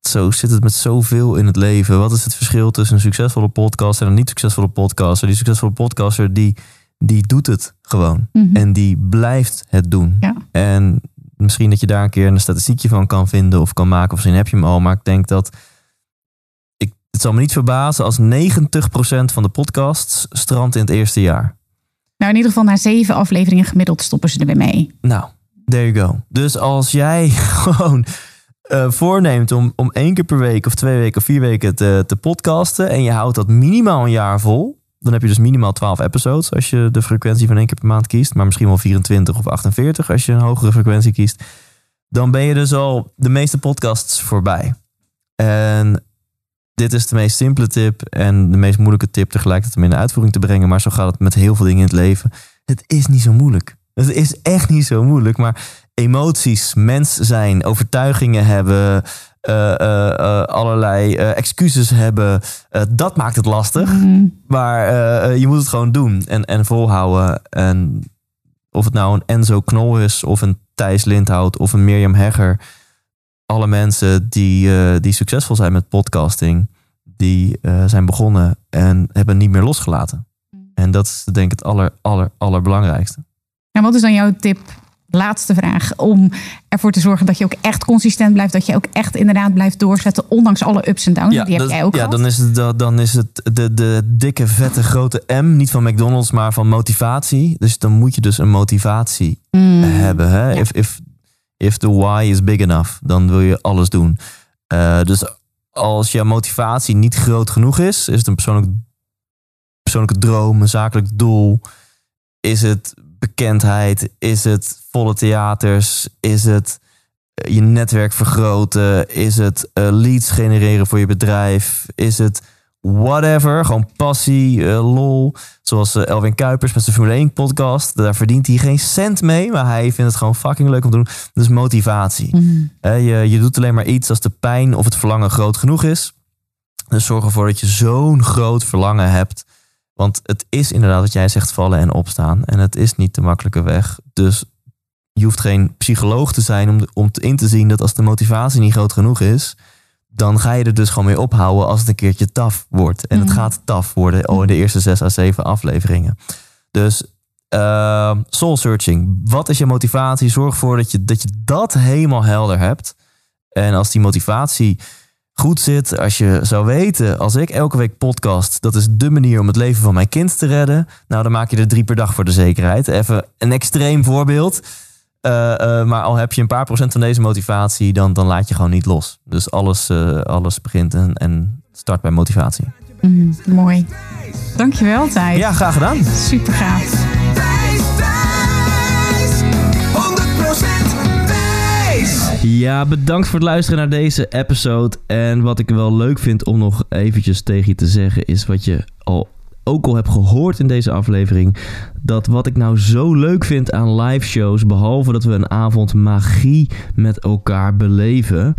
zo zit het met zoveel in het leven. Wat is het verschil tussen een succesvolle podcaster en een niet succesvolle podcaster? Die succesvolle podcaster, die, die doet het gewoon. Mhm. En die blijft het doen. Ja. En misschien dat je daar een keer een statistiekje van kan vinden of kan maken. Of misschien heb je hem al. Maar ik denk dat... Ik, het zal me niet verbazen als 90% van de podcasts strandt in het eerste jaar. Nou, in ieder geval na zeven afleveringen gemiddeld stoppen ze er weer mee. Nou, there you go. Dus als jij gewoon uh, voorneemt om, om één keer per week of twee weken of vier weken te, te podcasten en je houdt dat minimaal een jaar vol, dan heb je dus minimaal 12 episodes als je de frequentie van één keer per maand kiest, maar misschien wel 24 of 48 als je een hogere frequentie kiest. Dan ben je dus al de meeste podcasts voorbij. En dit is de meest simpele tip en de meest moeilijke tip tegelijkertijd om in de uitvoering te brengen. Maar zo gaat het met heel veel dingen in het leven. Het is niet zo moeilijk. Het is echt niet zo moeilijk. Maar emoties, mens zijn, overtuigingen hebben, uh, uh, uh, allerlei excuses hebben, dat maakt het lastig. Mm. Maar je moet het gewoon doen en, en volhouden. En of het nou een Enzo Knol is, of een Thijs Lindhout, of een Mirjam Hegger alle mensen die, uh, die succesvol zijn met podcasting, die uh, zijn begonnen en hebben niet meer losgelaten. En dat is denk ik het aller, aller, allerbelangrijkste. En wat is dan jouw tip laatste vraag. Om ervoor te zorgen dat je ook echt consistent blijft. Dat je ook echt inderdaad blijft doorzetten. Ondanks alle ups en downs. Ja, die heb jij ook Ja, dan is, het, dan is het de, de dikke, vette, grote M. Niet van McDonald's, maar van motivatie. Dus dan moet je dus een motivatie mm. hebben. Hè? If, if, if the why is big enough, dan wil je alles doen. Uh, dus als je motivatie niet groot genoeg is, is het een persoonlijk, persoonlijke droom, een zakelijk doel. Is het bekendheid? Is het volle theaters? Is het eh, je netwerk vergroten? Is het uh, leads genereren voor je bedrijf? Is het whatever? Gewoon passie, uh, lol. Zoals Elwin Kuipers met zijn Formule 1 podcast. Daar verdient hij geen cent mee, maar hij vindt het gewoon fucking leuk om te doen. Dus motivatie. Mm. je, je doet alleen maar iets als de pijn of het verlangen groot genoeg is. Dus zorg ervoor dat je zo'n groot verlangen hebt want het is inderdaad wat jij zegt, vallen en opstaan. En het is niet de makkelijke weg. Dus je hoeft geen psycholoog te zijn om, om in te zien dat als de motivatie niet groot genoeg is, dan ga je er dus gewoon mee ophouden als het een keertje taf wordt. En het mhm. gaat taf worden oh, in de eerste zes à zeven afleveringen. Dus uh, soul searching. Wat is je motivatie? Zorg ervoor dat je, dat je dat helemaal helder hebt. En als die motivatie goed zit. Als je zou weten, als ik elke week podcast, dat is de manier om het leven van mijn kind te redden. Nou, dan maak je er drie per dag voor de zekerheid. Even een extreem voorbeeld. Uh, maar al heb je een paar procent van deze motivatie, dan, dan laat je gewoon niet los. Dus alles, uh, alles begint en, en start bij motivatie. Mm, mooi. Dankjewel, Thijs. Ja, graag gedaan. Super gaaf. Ja, bedankt voor het luisteren naar deze episode. En wat ik wel leuk vind om nog eventjes tegen je te zeggen, is wat je al ook al hebt gehoord in deze aflevering. Dat wat ik nou zo leuk vind aan live shows, behalve dat we een avond magie met elkaar beleven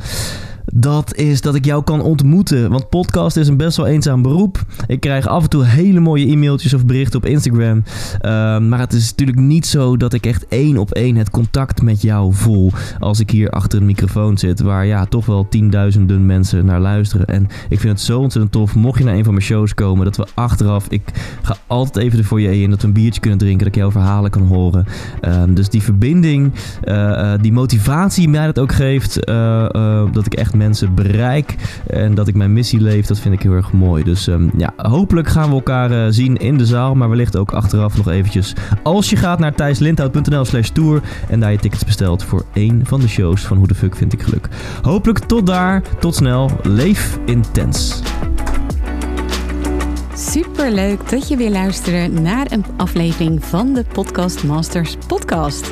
dat is dat ik jou kan ontmoeten. Want podcast is een best wel eenzaam beroep. Ik krijg af en toe hele mooie e-mailtjes of berichten op Instagram. Ehm, maar het is natuurlijk niet zo dat ik echt één op één het contact met jou voel. Als ik hier achter een microfoon zit, waar ja, toch wel tienduizenden mensen naar luisteren. En ik vind het zo ontzettend tof. Mocht je naar een van mijn shows komen, dat we achteraf. Ik ga altijd even de foyer in, dat we een biertje kunnen drinken, dat ik jouw verhalen kan horen. Ehm, dus die verbinding, uh, die motivatie mij dat ook geeft, uh, dat ik echt mensen bereik en dat ik mijn missie leef, dat vind ik heel erg mooi. Dus um, ja, hopelijk gaan we elkaar uh, zien in de zaal, maar wellicht ook achteraf nog eventjes. Als je gaat naar thijslindhout.nl slash tour en daar je tickets bestelt voor één van de shows van Hoe de Fuck Vind Ik Geluk. Hopelijk tot daar, tot snel, leef intens. Super leuk dat je weer luistert naar een aflevering van de Podcast Masters podcast.